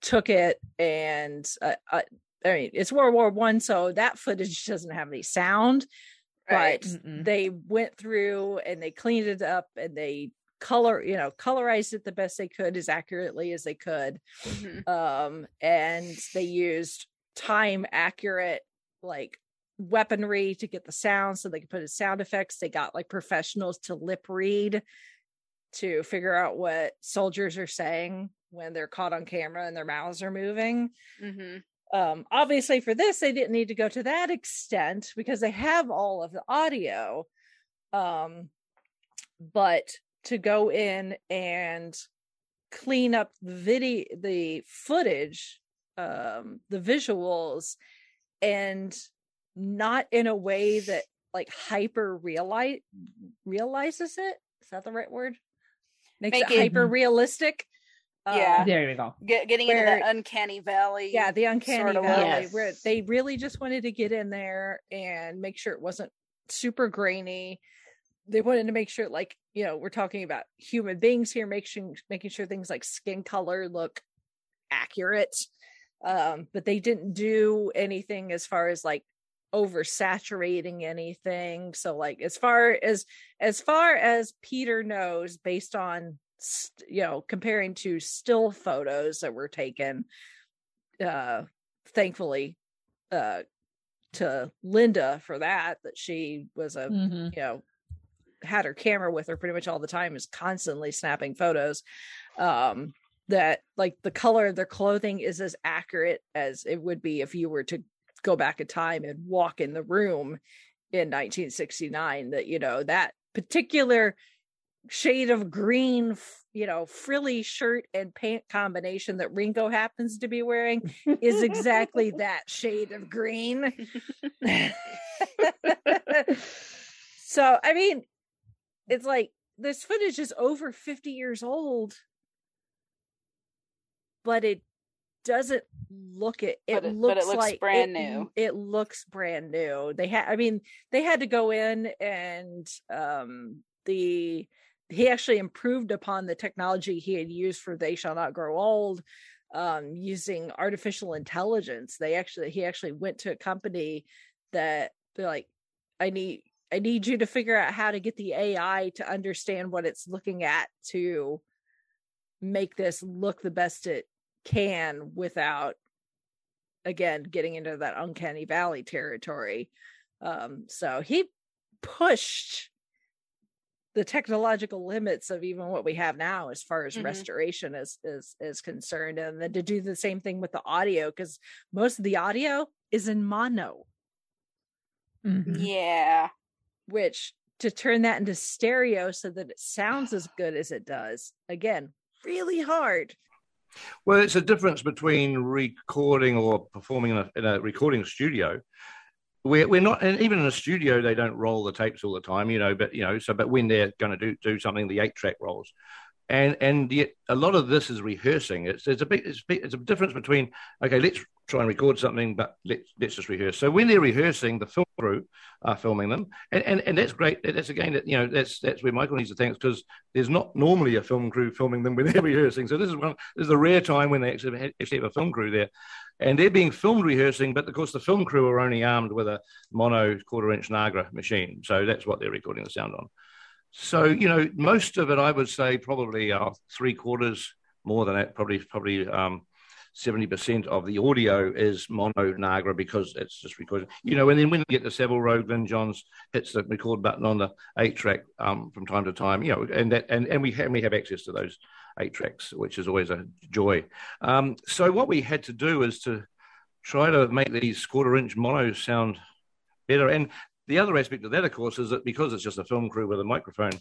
took it and uh, uh, I mean it's World War One, so that footage doesn't have any sound. Right. But Mm-mm. they went through and they cleaned it up and they color, you know, colorized it the best they could as accurately as they could. Mhm. Um, and they used time accurate like weaponry to get the sound so they could put in sound effects. They got like professionals to lip read to figure out what soldiers are saying when they're caught on camera and their mouths are moving. Mhm. Um, obviously, for this, they didn't need to go to that extent because they have all of the audio. Um, but to go in and clean up the video, the footage, um, the visuals, and not in a way that like hyper realize realizes it. Is that the right word? Makes Make it it- hyper realistic. Yeah. there you go Get, getting into Where- that uncanny valley. yeah the uncanny sort of valley look. where they really just wanted to get in there and make sure it wasn't super grainy they wanted to make sure like you know we're talking about human beings here making making sure things like skin color look accurate um but they didn't do anything as far as like oversaturating anything so like as far as as far as peter knows based on st- you know comparing to still photos that were taken uh thankfully uh to linda for that that she was a Mhm. you know had her camera with her pretty much all the time is constantly snapping photos um that like the color of their clothing is as accurate as it would be if you were to go back in time and walk in the room in 1969 that you know that particular shade of green you know frilly shirt and pant combination that ringo happens to be wearing is exactly that shade of green. So i mean it's like this footage is over 50 years old but it doesn't look it it, But it- looks, but it looks like brand it- new. it looks brand new they had i mean they had to go in and um the he actually improved upon the technology he had used for they shall not grow old um using artificial intelligence they actually he actually went to a company that they're like i need i need you to figure out how to get the ai to understand what it's looking at to make this look the best it can without again getting into that uncanny valley territory um so he pushed the technological limits of even what we have now as far as Mhm. restoration is is is concerned and then to do the same thing with the audio because most of the audio is in mono Mhm. Yeah. which to turn that into stereo so that it sounds as good as it does again really hard Well, it's a difference between recording or performing in a, in a recording studio. We're, we're not, and even in a studio, they don't roll the tapes all the time, you know. But you know, so but when they're going to do do something, the eight track rolls, and and yet a lot of this is rehearsing. It's it's a big it's, it's a difference between okay, let's try and record something, but let's let's just rehearse. So when they're rehearsing, the film crew are filming them, and and, and that's great. That's again, that you know, that's that's where Michael needs to thanks because there's not normally a film crew filming them when they're rehearsing. So this is one this is a rare time when they actually actually have a film crew there, and they're being filmed rehearsing. But of course, the film crew are only armed with a mono quarter inch Nagra machine, so that's what they're recording the sound on. So you know, most of it, I would say, probably uh, three quarters more than that, probably probably um, seventy percent of the audio is mono Nagra because it's just recorded. You know, and then when you get to Savile Row, Glyn Johns hits the record button on the eight track um, from time to time. You know, and that and, and we have, we have access to those eight tracks, which is always a joy. Um, so what we had to do is to try to make these quarter inch mono sound better. And the other aspect of that, of course, is that because it's just a film crew with a microphone,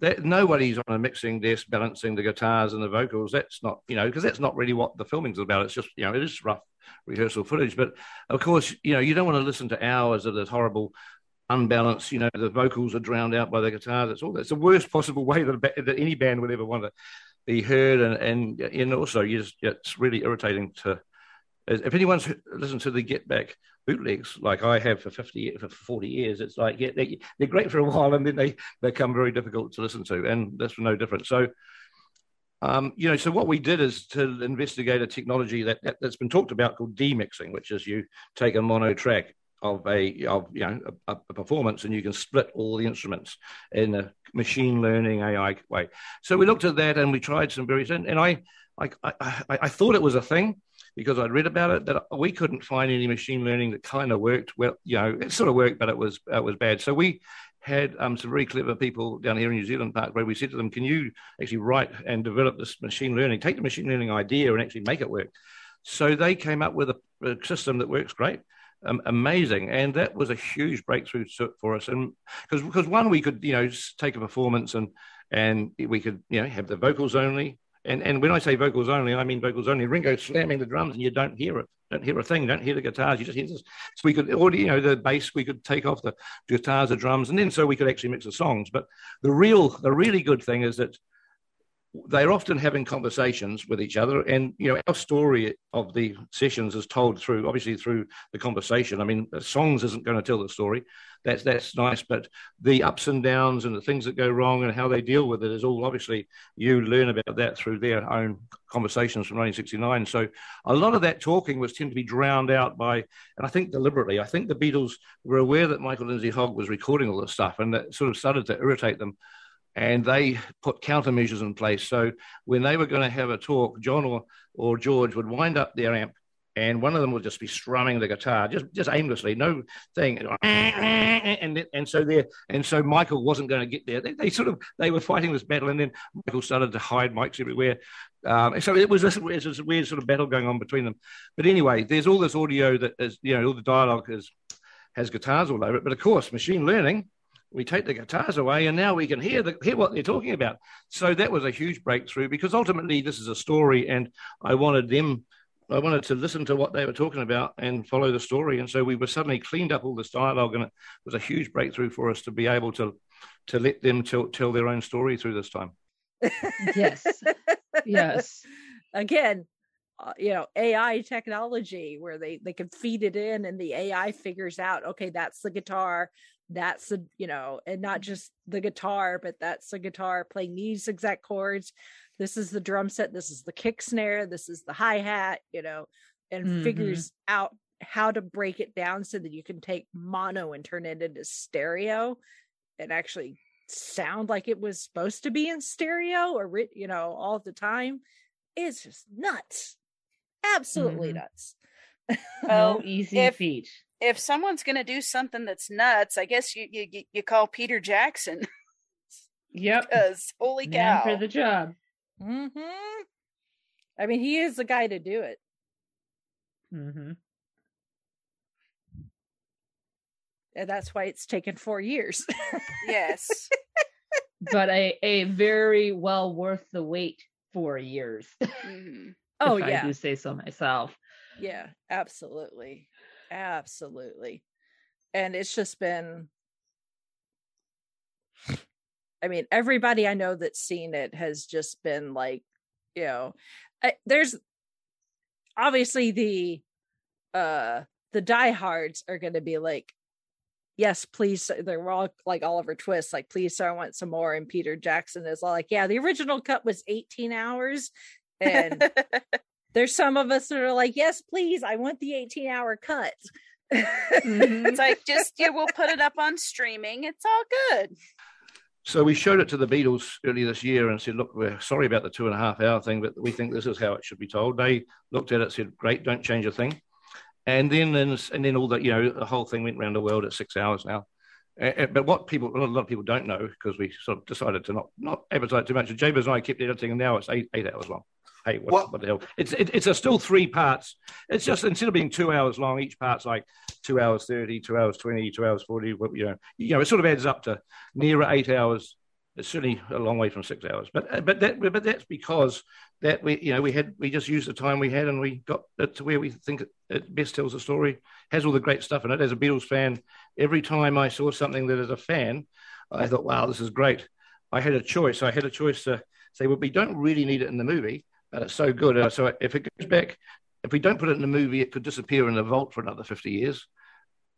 that nobody's on a mixing desk balancing the guitars and the vocals. That's not, you know, because that's not really what the filming's about. It's just, you know, it is rough rehearsal footage. But of course, you know, you don't want to listen to hours of this horrible unbalanced, you know, the vocals are drowned out by the guitar. That's all. That's the worst possible way that, that any band would ever want to be heard. And, and, and also, you just, it's really irritating to, if anyone's listened to the Get Back bootlegs like I have for 50 ye- for 40 years, it's like, yeah, they, they're great for a while and then they become very difficult to listen to. And that's no different. So, um, you know, so what we did is to investigate a technology that, that that's been talked about called demixing, which is you take a mono track of a of you know a, a performance and you can split all the instruments in a machine learning AI way. So we looked at that and we tried some various and, and I I I I thought it was a thing because I'd read about it that we couldn't find any machine learning that kind of worked well. You know, it sort of worked, but it was it was bad. So we had um, some very clever people down here in New Zealand Park where we said to them, "Can you actually write and develop this machine learning? Take the machine learning idea and actually make it work." So they came up with a, a system that works great. Um, amazing, and that was a huge breakthrough so- for us. And because because one, we could you know take a performance and and we could you know have the vocals only. And and when I say vocals only, I mean vocals only. Ringo slamming the drums, and you don't hear it, don't hear a thing, don't hear the guitars. You just hear this. So we could audio, you know, the bass. We could take off the guitars, the drums, and then so we could actually mix the songs. But the real, the really good thing is that they're often having conversations with each other and you know our story of the sessions is told through obviously through the conversation. I mean uh, songs isn't going to tell the story. That's that's nice but the ups and downs and the things that go wrong and how they deal with it is all obviously you learn about that through their own conversations from 1969 so a lot of that talking was tend to be drowned out by and i think deliberately i think the beatles were aware that michael lindsay hogg was recording all this stuff and that sort of started to irritate them and they put countermeasures in place. So when they were going to have a talk, John or, or George would wind up their amp, and one of them would just be strumming the guitar, just just aimlessly, no thing, and and so there, and so Michael wasn't going to get there. They, they sort of they were fighting this battle, and then Michael started to hide mics everywhere. Um, so it was this, it was weird sort of battle going on between them. But anyway, there's all this audio that is, you know, all the dialogue is has guitars all over it. But of course, machine learning we take the guitars away and now we can hear the, hear what they're talking about. So that was a huge breakthrough because ultimately this is a story and I wanted them I wanted to listen to what they were talking about and follow the story. And so we were suddenly cleaned up all this dialogue and it was a huge breakthrough for us to be able to to let them tell, tell their own story through this time. Yes. Yes. again uh, you know ai technology where they they can feed it in and the ai figures out okay that's the guitar that's the you know and not just the guitar but that's the guitar playing these exact chords this is the drum set this is the kick snare this is the hi-hat you know and Mhm. figures out how to break it down so that you can take mono and turn it into stereo and actually sound like it was supposed to be in stereo or you know all the time it's just nuts absolutely Mhm. nuts no easy if- feat. If someone's gonna do something that's nuts, I guess you you you- you call Peter Jackson Yep. because holy Man cow! for the job. hmm i mean he is the guy to do it hmm and that's why it's taken four years yes, But a, a very well worth the wait for years. Mhm. oh if I yeah do say so myself. Yeah, absolutely. Absolutely. And it's just been I mean, everybody I know that's seen it has just been like, you know, I, there's obviously the uh the diehards are going to be like yes please they're all like oliver twist like please sir i want some more and peter jackson is all like yeah the original cut was 18 hours and there's some of us that are like, yes, please, I want the 18 hour cut. Mhm. it's like just yeah, we'll put it up on streaming. It's all good. So we showed it to the Beatles earlier this year and said, "Look, we're sorry about the two and a half hour thing, but we think this is how it should be told." They looked at it, said, "Great, don't change a thing." And then and then all that, you know, the whole thing went around the world at six hours now. Uh, but what people, a lot of people don't know because we sort of decided to not not advertise too much. Jabez and I kept editing, and now it's eight eight hours long. Hey, what, What- what the hell? It's it, it's a still three parts. It's just instead of being two hours long, each part's like two hours 30, two hours 20, two hours 40. You know, you know, it sort of adds up to nearer eight hours. It's certainly a long way from six hours, but uh, but that but that's because that we you know we had we just used the time we had and we got it to where we think it, it best tells the story. Has all the great stuff in it. As a Beatles fan, every time I saw something that as a fan, I thought, wow, this is great. I had a choice. I had a choice to say, well, we don't really need it in the movie, but it's so good. Uh, so if it goes back, if we don't put it in the movie, it could disappear in the vault for another fifty years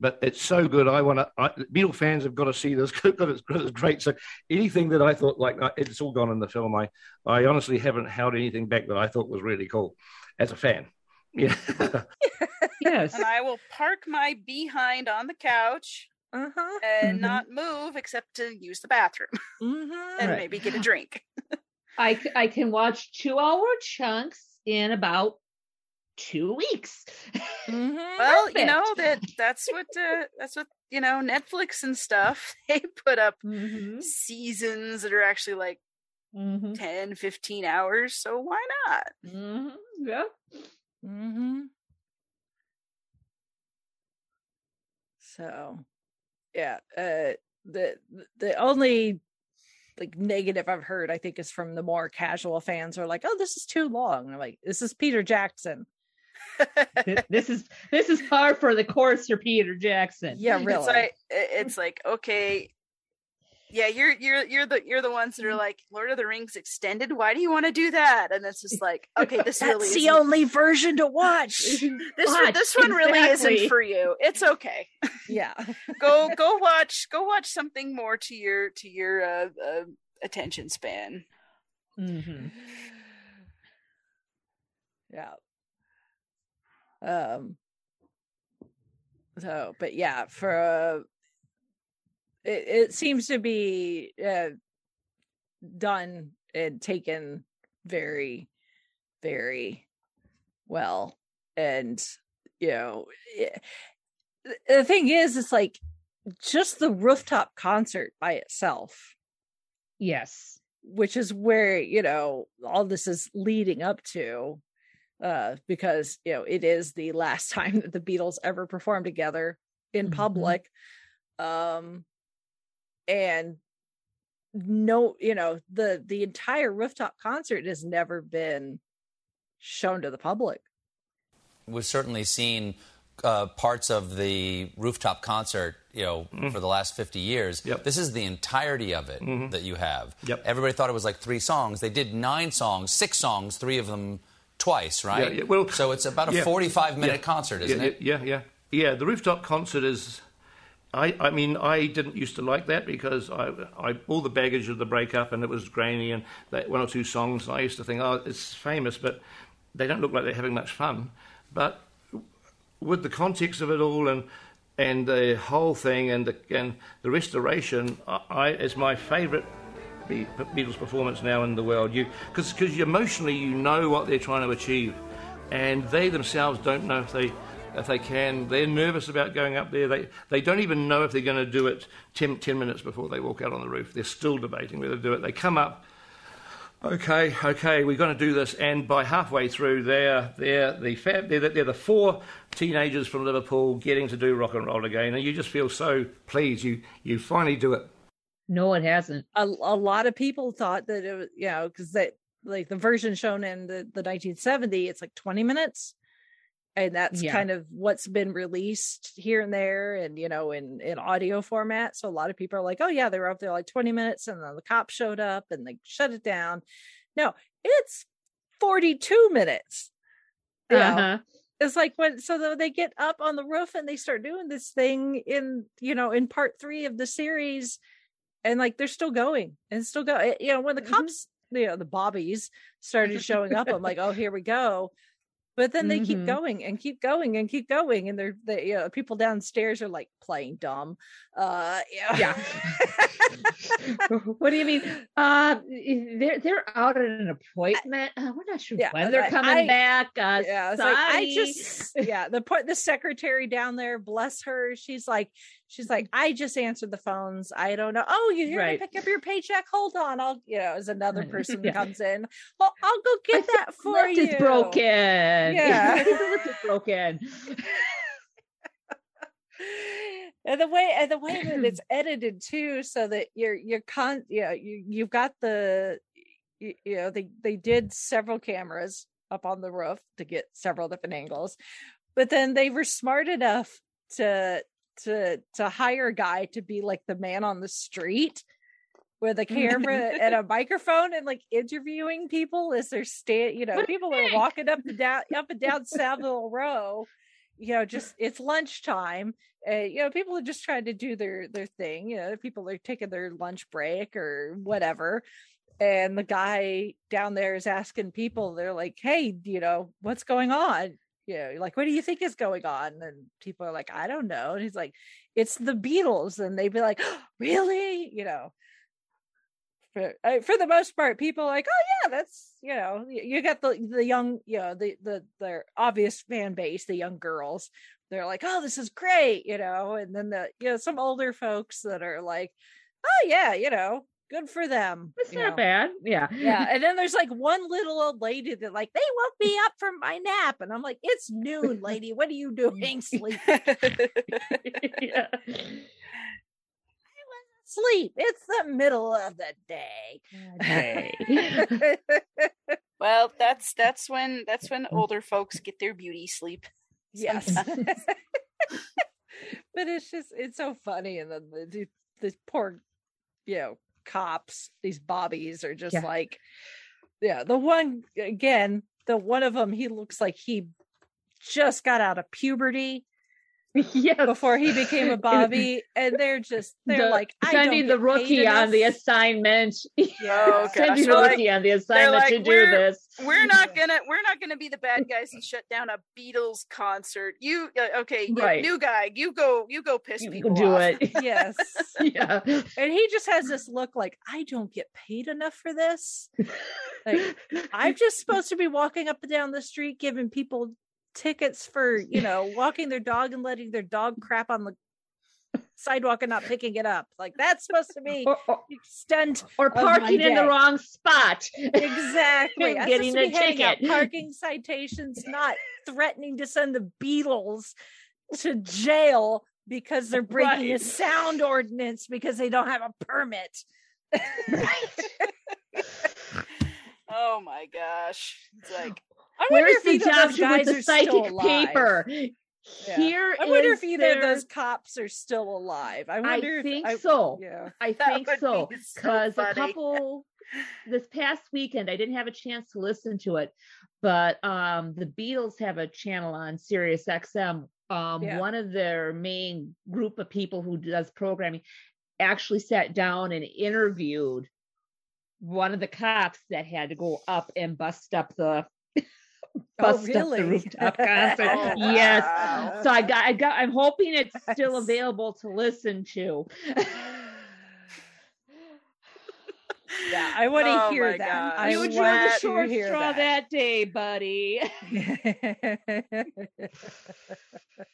but it's so good. I want to. Beatle fans have got to see this because it's, 'cause it's great. So anything that I thought like uh, it's all gone in the film. I I honestly haven't held anything back that I thought was really cool as a fan. Yeah, Yes. And I will park my behind on the couch uh-huh. and Mhm. not move except to use the bathroom Mm-hmm. and Right. maybe get a drink. I, I can watch two hour chunks in about two weeks. Mm-hmm. Well, you know that that's what uh, that's what you know Netflix and stuff they put up Mm-hmm. seasons that are actually like Mm-hmm. 10 15 hours so why not Mm-hmm. Yeah. Mm-hmm. So, yeah, uh, the the only like negative I've heard, I think, is from the more casual fans. Who are like, "Oh, this is too long." And I'm like, "This is Peter Jackson." This is this is hard for the courser Peter Jackson. Yeah, it's really. like it's like okay yeah you're you're you're the you're the ones that Mm-hmm. are like lord of the rings extended why do you want to do that and it's just like okay this really That's the isn't- only version to watch. this one, Watch, this one really isn't for you it's okay yeah. go go watch go watch something more to your to your uh, uh attention span Mm-hmm. yeah um so but yeah for uh it, it seems to be uh done and taken very very well and you know it, the thing is it's like just the rooftop concert by itself Yes. which is where you know all this is leading up to uh because you know it is the last time that the beatles ever performed together in Mhm. public um and no you know the the entire rooftop concert has never been shown to the public We've certainly seen uh, parts of the rooftop concert, you know, for the last 50 years. Yep. This is the entirety of it that you have. Yep. Everybody thought it was like three songs. They did nine songs, six songs, three of them twice, right? Yeah, yeah, well, so it's about a yeah, 45 minute yeah, concert, isn't yeah, it? Yeah, yeah, yeah. The rooftop concert is. I, I mean, I didn't used to like that because I, I, all the baggage of the breakup and it was grainy and that one or two songs. And I used to think, oh, it's famous, but they don't look like they're having much fun. But with the context of it all and and the whole thing and the and the restoration I, I is my favourite Beatles performance now in the world. You because because emotionally you know what they're trying to achieve, and they themselves don't know if they if they can. They're nervous about going up there. They they don't even know if they're going to do it 10, 10 minutes before they walk out on the roof. They're still debating whether to do it. They come up. Okay, okay, we're going to do this, and by halfway through, they're they're the fab, they're, the- they're the four teenagers from Liverpool getting to do rock and roll again, and you just feel so pleased. You you finally do it. No, it hasn't. a, a lot of people thought that it was, you know, because that like the version shown in the, the 1970, it's like 20 minutes. And that's Yeah. kind of what's been released here and there and, you know, in, in audio format. So a lot of people are like, oh, yeah, they were up there like 20 minutes and then the cops showed up and they shut it down. No, it's 42 minutes. Uh-huh. it's like when so they get up on the roof and they start doing this thing in you know in part three of the series and like they're still going and still go you know when the Mhm. cops you know the bobbies started showing up i'm like oh here we go but then they keep Mhm. going and keep going and keep going and they're they you know people downstairs are like playing dumb uh yeah what do you mean? Uh, they're they're out at an appointment. Uh, we're not sure Yeah, when they're I- coming I- back. Uh, yeah it's like i just yeah the point the secretary down there bless her she's like she's like i just answered the phones i don't know oh you here Right. to pick up your paycheck hold on i'll you know as another mm-hmm. person Yeah. comes in well i'll go get think that for you is broken. Yeah. I think the lift is broken. and the way and the way that it's edited too so that you're you're con yeah you you've got the you, you know they they did several cameras up on the roof to get several different angles but then they were smart enough to to to hire a guy to be like the man on the street with a camera and a microphone and like interviewing people as they're sta- you know people are walking up and down up and down Savile Row you know just it's lunchtime and you know people are just trying to do their their thing you know people are taking their lunch break or whatever. And the guy down there is asking people they're like hey you know what's going on you know like what do you think is going on? And people are like i don't know. And he's like it's the beatles. And they'd be like oh, really? You know? For, for the most part people like oh yeah that's you know you got the the young you know the the their obvious fan base the young girls. They're like oh this is great you know? And then the you know some older folks that are like oh yeah you know good for them It's not know. bad. Yeah. yeah and then there's like one little old lady that like they woke me up from my nap and i'm like it's noon lady what are you doing sleep yeah. sleep it's the middle of the day Okay. Well, that's that's when that's when older folks get their beauty sleep. yes but it's just it's so funny and then the the, the poor you know cops these bobbies are just Yeah. like yeah the one again the one of them he looks like he just got out of puberty yeah. before he became a bobby and they're just they're The- like I don't sending the rookie on the enough. assignment. Oh, gosh. sending the They're like- rookie on the assignment like, to do "We're- this. We're not gonna we're not gonna be the bad guys and shut down a Beatles concert. You uh, okay? you- Right. New guy, you go you go piss You people can do off. it. yes yeah. and he just has this look like I don't get paid enough for this like I'm just supposed to be walking up and down the street giving people tickets for, you know, walking their dog and letting their dog crap on the sidewalk and not picking it up. Like that's supposed to be or, or, extent or parking in the wrong spot. exactly getting a be handing out ticket. parking citations, not threatening to send the Beatles to jail because they're breaking a sound ordinance because they don't have a permit. Oh my gosh! It's like I wonder Where's if the those with guys the psychic paper? Yeah. Here I wonder is if either of those cops are still alive. I I wonder if think I, so. Yeah. I think so be so because a couple this past weekend I didn't have a chance to listen to it, but um the Beatles have a channel on Sirius XM. Um Yeah. one of their main group of people who does programming actually sat down and interviewed one of the cops that had to go up and bust up the Oh, bust up really? the rooftop concert. Oh, yes. wow. So I got, I got, I'm hoping it's still available to listen to. Yeah, I oh want to Oh hear that. gosh. You want drew the that- to short straw that. that day, buddy.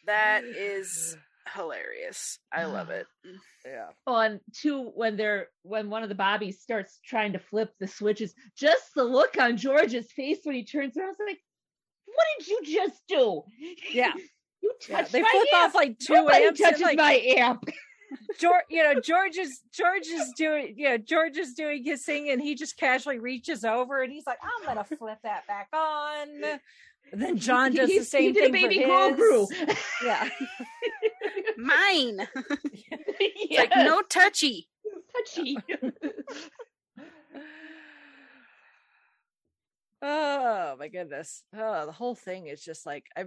That is hilarious. I love it. yeah. on two when they're when one of the bobbies starts trying to flip the switches just the look on george's face when he turns around I was like what did you just do Yeah. you Yeah, touched they my flip amp. off like two Nobody amps. and, touches like, my amp George, you know, George is George is doing, yeah, George is doing his thing, and he just casually reaches over and he's like, "I'm gonna flip that back on." And then John does He- the same he did thing baby for his. Grew. Yeah, Mine. It's yes. like no touchy. touchy Oh my goodness. Oh, the whole thing is just like I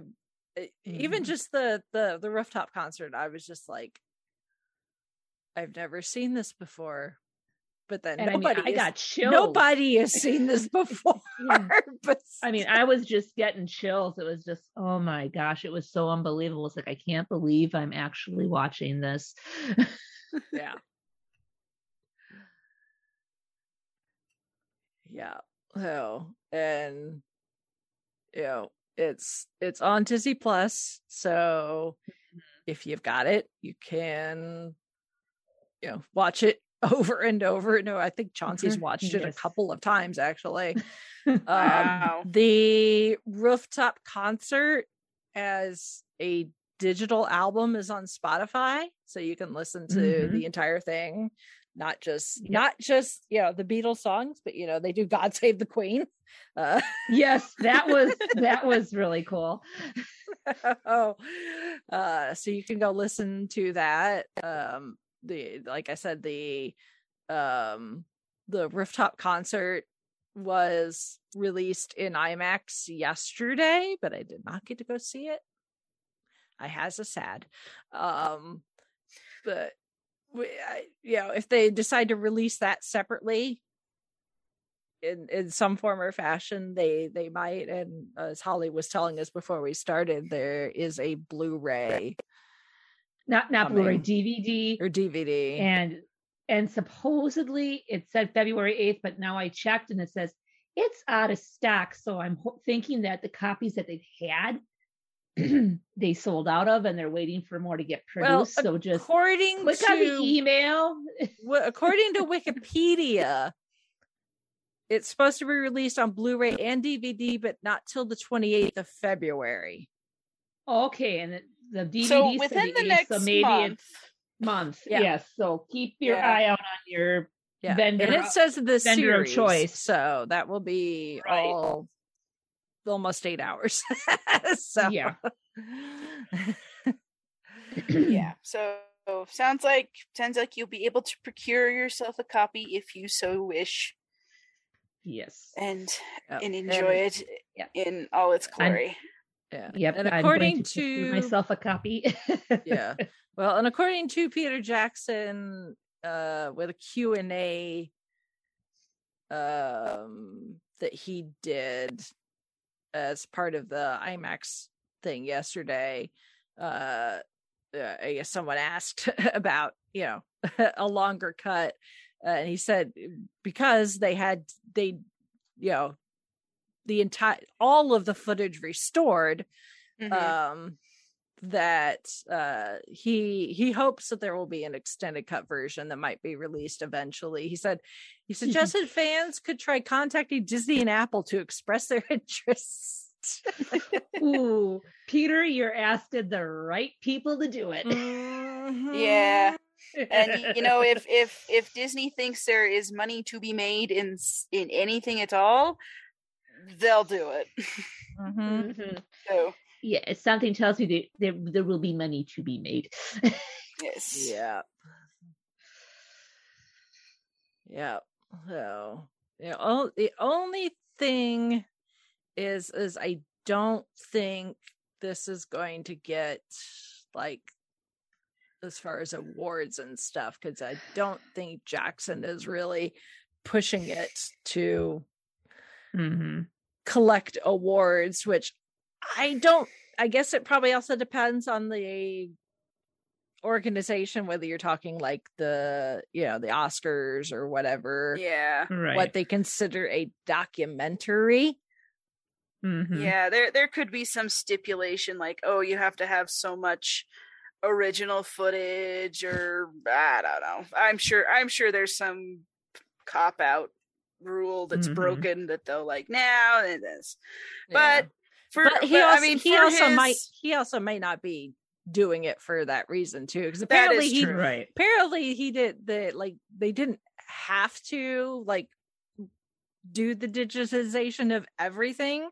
even mm. just the the the rooftop concert, I was just like I've never seen this before. But then and I, mean, nobody I is- got chills nobody has seen this before. but I mean, I was just getting chills. It was just, oh my gosh, it was so unbelievable. It's like I can't believe I'm actually watching this. yeah. Yeah. So and you know, it's it's on Disney Plus. So if you've got it, you can you know watch it over and over. No, I think Chauncey's watched it a couple of times actually. Um, Wow. the rooftop concert as a digital album is on Spotify, so you can listen to Mhm. the entire thing, not just not just you know the Beatles songs, but you know they do "God Save the Queen." Uh, yes, that was that was really cool. oh, uh, so you can go listen to that. Um, the like I said, the um the rooftop concert was released in IMAX yesterday, but I did not get to go see it. I has a sad. Um, but Uh, you know, if they decide to release that separately in in some form or fashion, they they might. And as Holly was telling us before we started, there is a Blu-ray Not not Blu-ray, DVD, or DVD. and and supposedly it said February eighth, but now I checked and it says it's out of stock. So I'm ho- thinking that the copies that they've had. they sold out of and they're waiting for more to get Well, produced. so just according click to on the email. Well, according to Wikipedia, it's supposed to be released on Blu-ray and DVD, but not till the 28th of February. Okay, and the, DVD So within the next so maybe month, it's month. Yeah. Yes. So keep your Yeah. eye out on your Yeah, Vendor- and it says the vendor series, choice. so that will be Right. all almost eight hours. so yeah. yeah. So sounds like sounds like you'll be able to procure yourself a copy if you so wish, Yes. and Yep. and And- enjoy it yeah. in all its I'm- glory. yeah. Yep. And I'm according going to, to myself a copy. yeah well and according to peter jackson uh with a q&a um that he did as part of the imax thing yesterday uh uh, I guess someone asked about, you know, a longer cut, uh, and he said because they had they, you know, the entire all of the footage restored, Mhm. um that uh he he hopes that there will be an extended cut version that might be released eventually he said he suggested fans could try contacting disney and apple to express their interest Ooh, Peter, you're asking the right people to do it. Yeah. and you know if if if disney thinks there is money to be made in in anything at all they'll do it Mhm. Mhm. so Yeah, something tells me that there, there will be money to be made. yes. Yeah yeah so you know, o- the only thing is is i don't think this is going to get like as far as awards and stuff because i don't think jackson is really pushing it to hmm collect awards, which I don't. I guess it probably also depends on the organization, whether you're talking like the you know the Oscars or whatever, Yeah. Right. what they consider a documentary. Mhm. Yeah, there there could be some stipulation like, oh, you have to have so much original footage or I don't know. I'm sure I'm sure there's some cop out rule that's Mhm. broken that they'll like now and this. Yeah. But for but he but, also, I mean he also his- might he also may not be doing it for that reason too because apparently he. Right. apparently he did the like they didn't have to like do the digitization of everything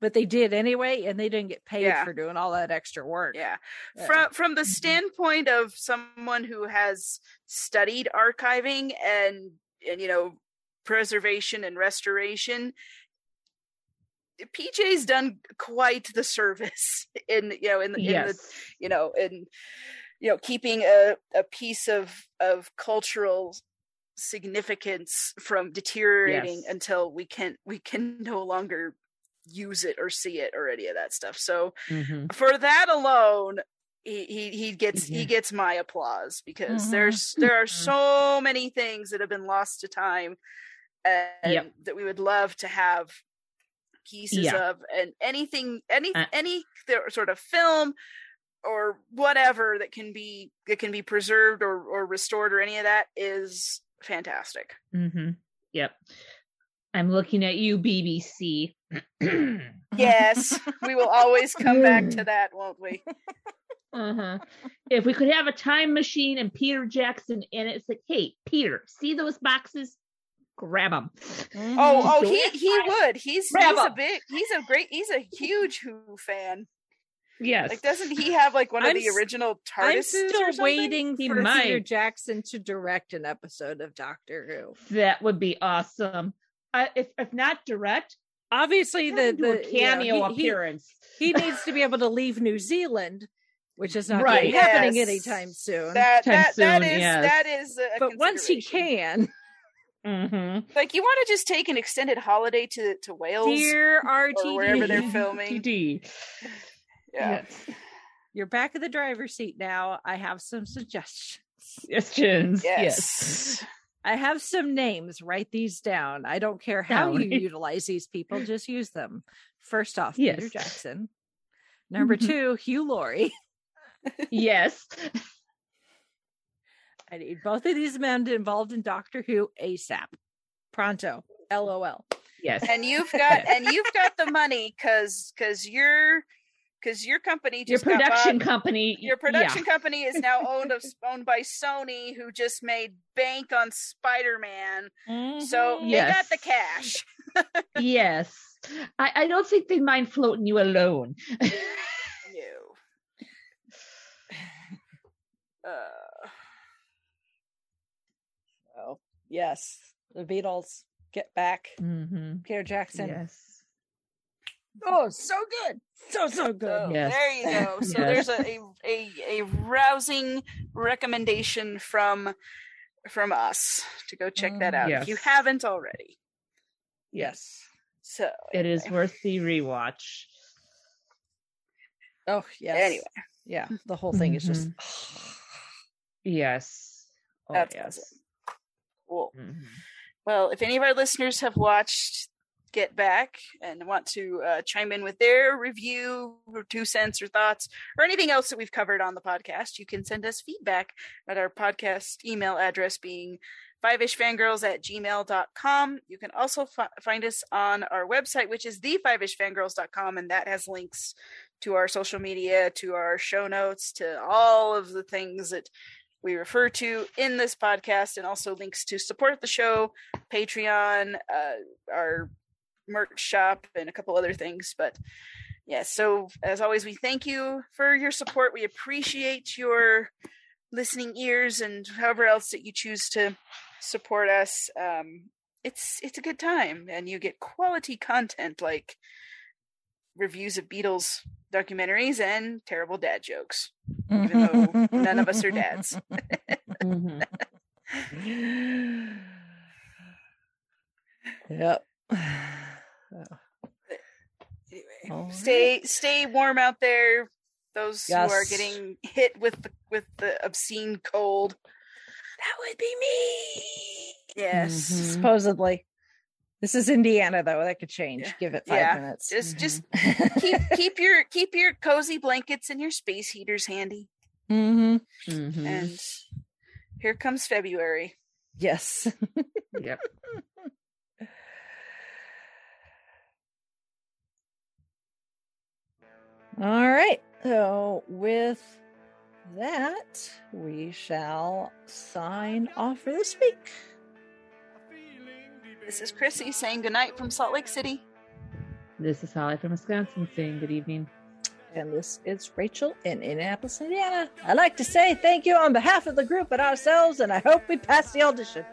but they did anyway and they didn't get paid Yeah. for doing all that extra work Yeah. Yeah. From from the Mhm. standpoint of someone who has studied archiving and and you know preservation and restoration, PJ's done quite the service in you know in, the in the you know in you know keeping a a piece of of cultural significance from deteriorating Yes. until we can we can no longer use it or see it or any of that stuff. So Mhm. for that alone he he, he gets Yeah. he gets my applause because Mhm. there's there are so many things that have been lost to time and Yep. that we would love to have pieces Yeah. of and anything any Uh, any th- sort of film or whatever that can be that can be preserved or or restored or any of that is fantastic Mm-hmm. Yep. I'm looking at you, BBC. yes we will always come back to that won't we Uh-huh. If we could have a time machine and Peter Jackson in it, it's like, hey, Peter, see those boxes? Grab them. Oh, oh, he he would. He's Grab he's a 'em. big. He's a great. He's a huge Who fan. Yes. Like, doesn't he have like one of I'm the s- original i'm TARDISes or still something? waiting He for peter jackson to direct an episode of doctor who that would be awesome. Uh, if if not direct, obviously have the, him do a the you know, cameo he- he- appearance. he needs to be able to leave New Zealand, which is not Right. happening Yes. anytime soon. That Time that that soon, is yes. that is. A but once he can, Mm-hmm. like, you want to just take an extended holiday to to Wales dear or wherever they're filming. TD. Yeah. Yes. you're back in the driver's seat now. I have some suggestions. Suggestions. Yes. I have some names. Write these down. I don't care how Down. you utilize these people, just use them. First off, Peter Jackson. Number Mhm. two, Hugh Laurie. Yes. I need both of these men involved in Doctor Who ASAP. Pronto. LOL. Yes. And you've got and you've got the money because because your because your company Your just got production bought- company. your production company is now owned of, owned by Sony, who just made bank on Spider Man. So Mhm. they got the cash. Yes. I, I don't think they mind floating you alone. No. Uh, Oh, yes. The Beatles get back. mm-hmm. Peter Jackson. Yes. Oh, so good. So, so good. so Yes. there you go. So Yes. there's a, a a a rousing recommendation from from us to go check that out if you haven't already. Yes. So It is worth the rewatch. Oh, yes. Anyway. Yeah. The whole thing is just. Yes. Oh, That's yes. Cool. Mhm. Well, if any of our listeners have watched Get Back and want to uh, chime in with their review or two cents or thoughts or anything else that we've covered on the podcast, you can send us feedback at our podcast email address being fiveishfangirls at gmail.com. You can also fi- find us on our website, which is the fiveishfangirls.com, and that has links to our social media, to our show notes, to all of the things that we refer to in this podcast, and also links to support the show, Patreon, uh, our merch shop, and a couple other things. But yeah, so as always, we thank you for your support. We appreciate your listening ears and however else that you choose to support us. Um, it's it's a good time, and you get quality content like reviews of Beatles documentaries and terrible dad jokes. Even though none of us are dads. Mhm. Yep. Anyway, right. stay stay warm out there. Those who are getting hit with the with the obscene cold. That would be me. Yes. Mhm. Supposedly. This is Indiana though. That could change. Yeah. Give it five Yeah. minutes. Just just Mhm. keep keep your keep your cozy blankets and your space heaters handy. Mhm. Mhm. And here comes February. Yes. Yep. All right. So with that, we shall sign off for this week. This is Chrissy saying goodnight from Salt Lake City. This is Holly from Wisconsin saying good evening. And this is Rachel in Indianapolis, Indiana. I'd like to say thank you on behalf of the group and ourselves, and I hope we pass the audition.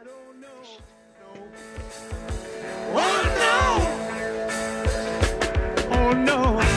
Oh no! Oh no!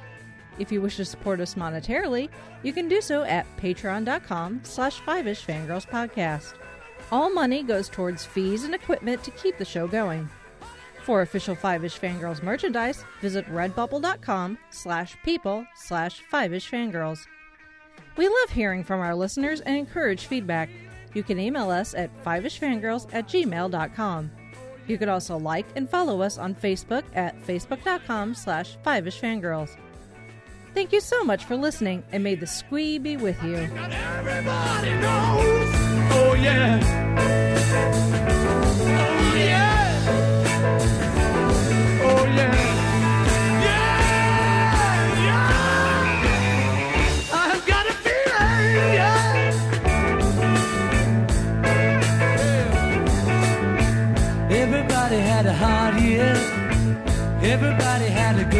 If you wish to support us monetarily, you can do so at patreon.com slash five-ish fangirls podcast. All money goes towards fees and equipment to keep the show going. For official Five-ish Fangirls merchandise, visit redbubble.com slash people slash five-ish fangirls. We love hearing from our listeners and encourage feedback. You can email us at fiveishfangirls at gmail.com. You can also like and follow us on Facebook at facebook.com slash fiveishfangirls. Thank you so much for listening, and may the squee be with you. Oh yeah. Oh yeah. Oh yeah. Everybody had a hard year. Everybody had a.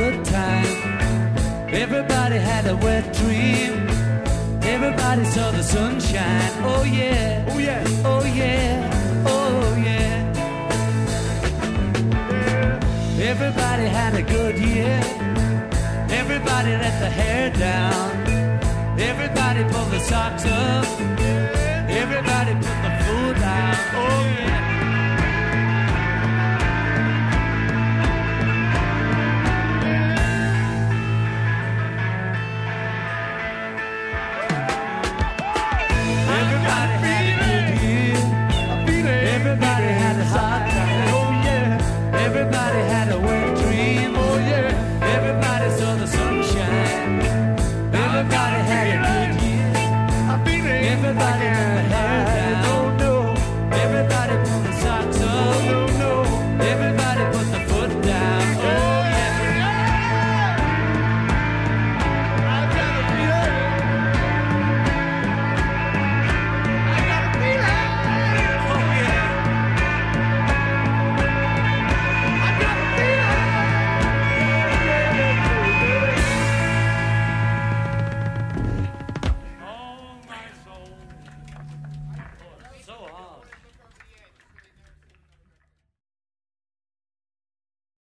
Everybody had a wet dream. Everybody saw the sunshine. Oh yeah. Oh yeah. Oh yeah. Oh yeah. Everybody had a good year. Everybody let the hair down. Everybody pulled the socks up. Everybody put the food down. Oh yeah. Everybody had a hard time. Oh yeah. Everybody had a wet dream. Oh yeah. Everybody saw the sunshine. Everybody had a good year. I feel it. Everybody let the hair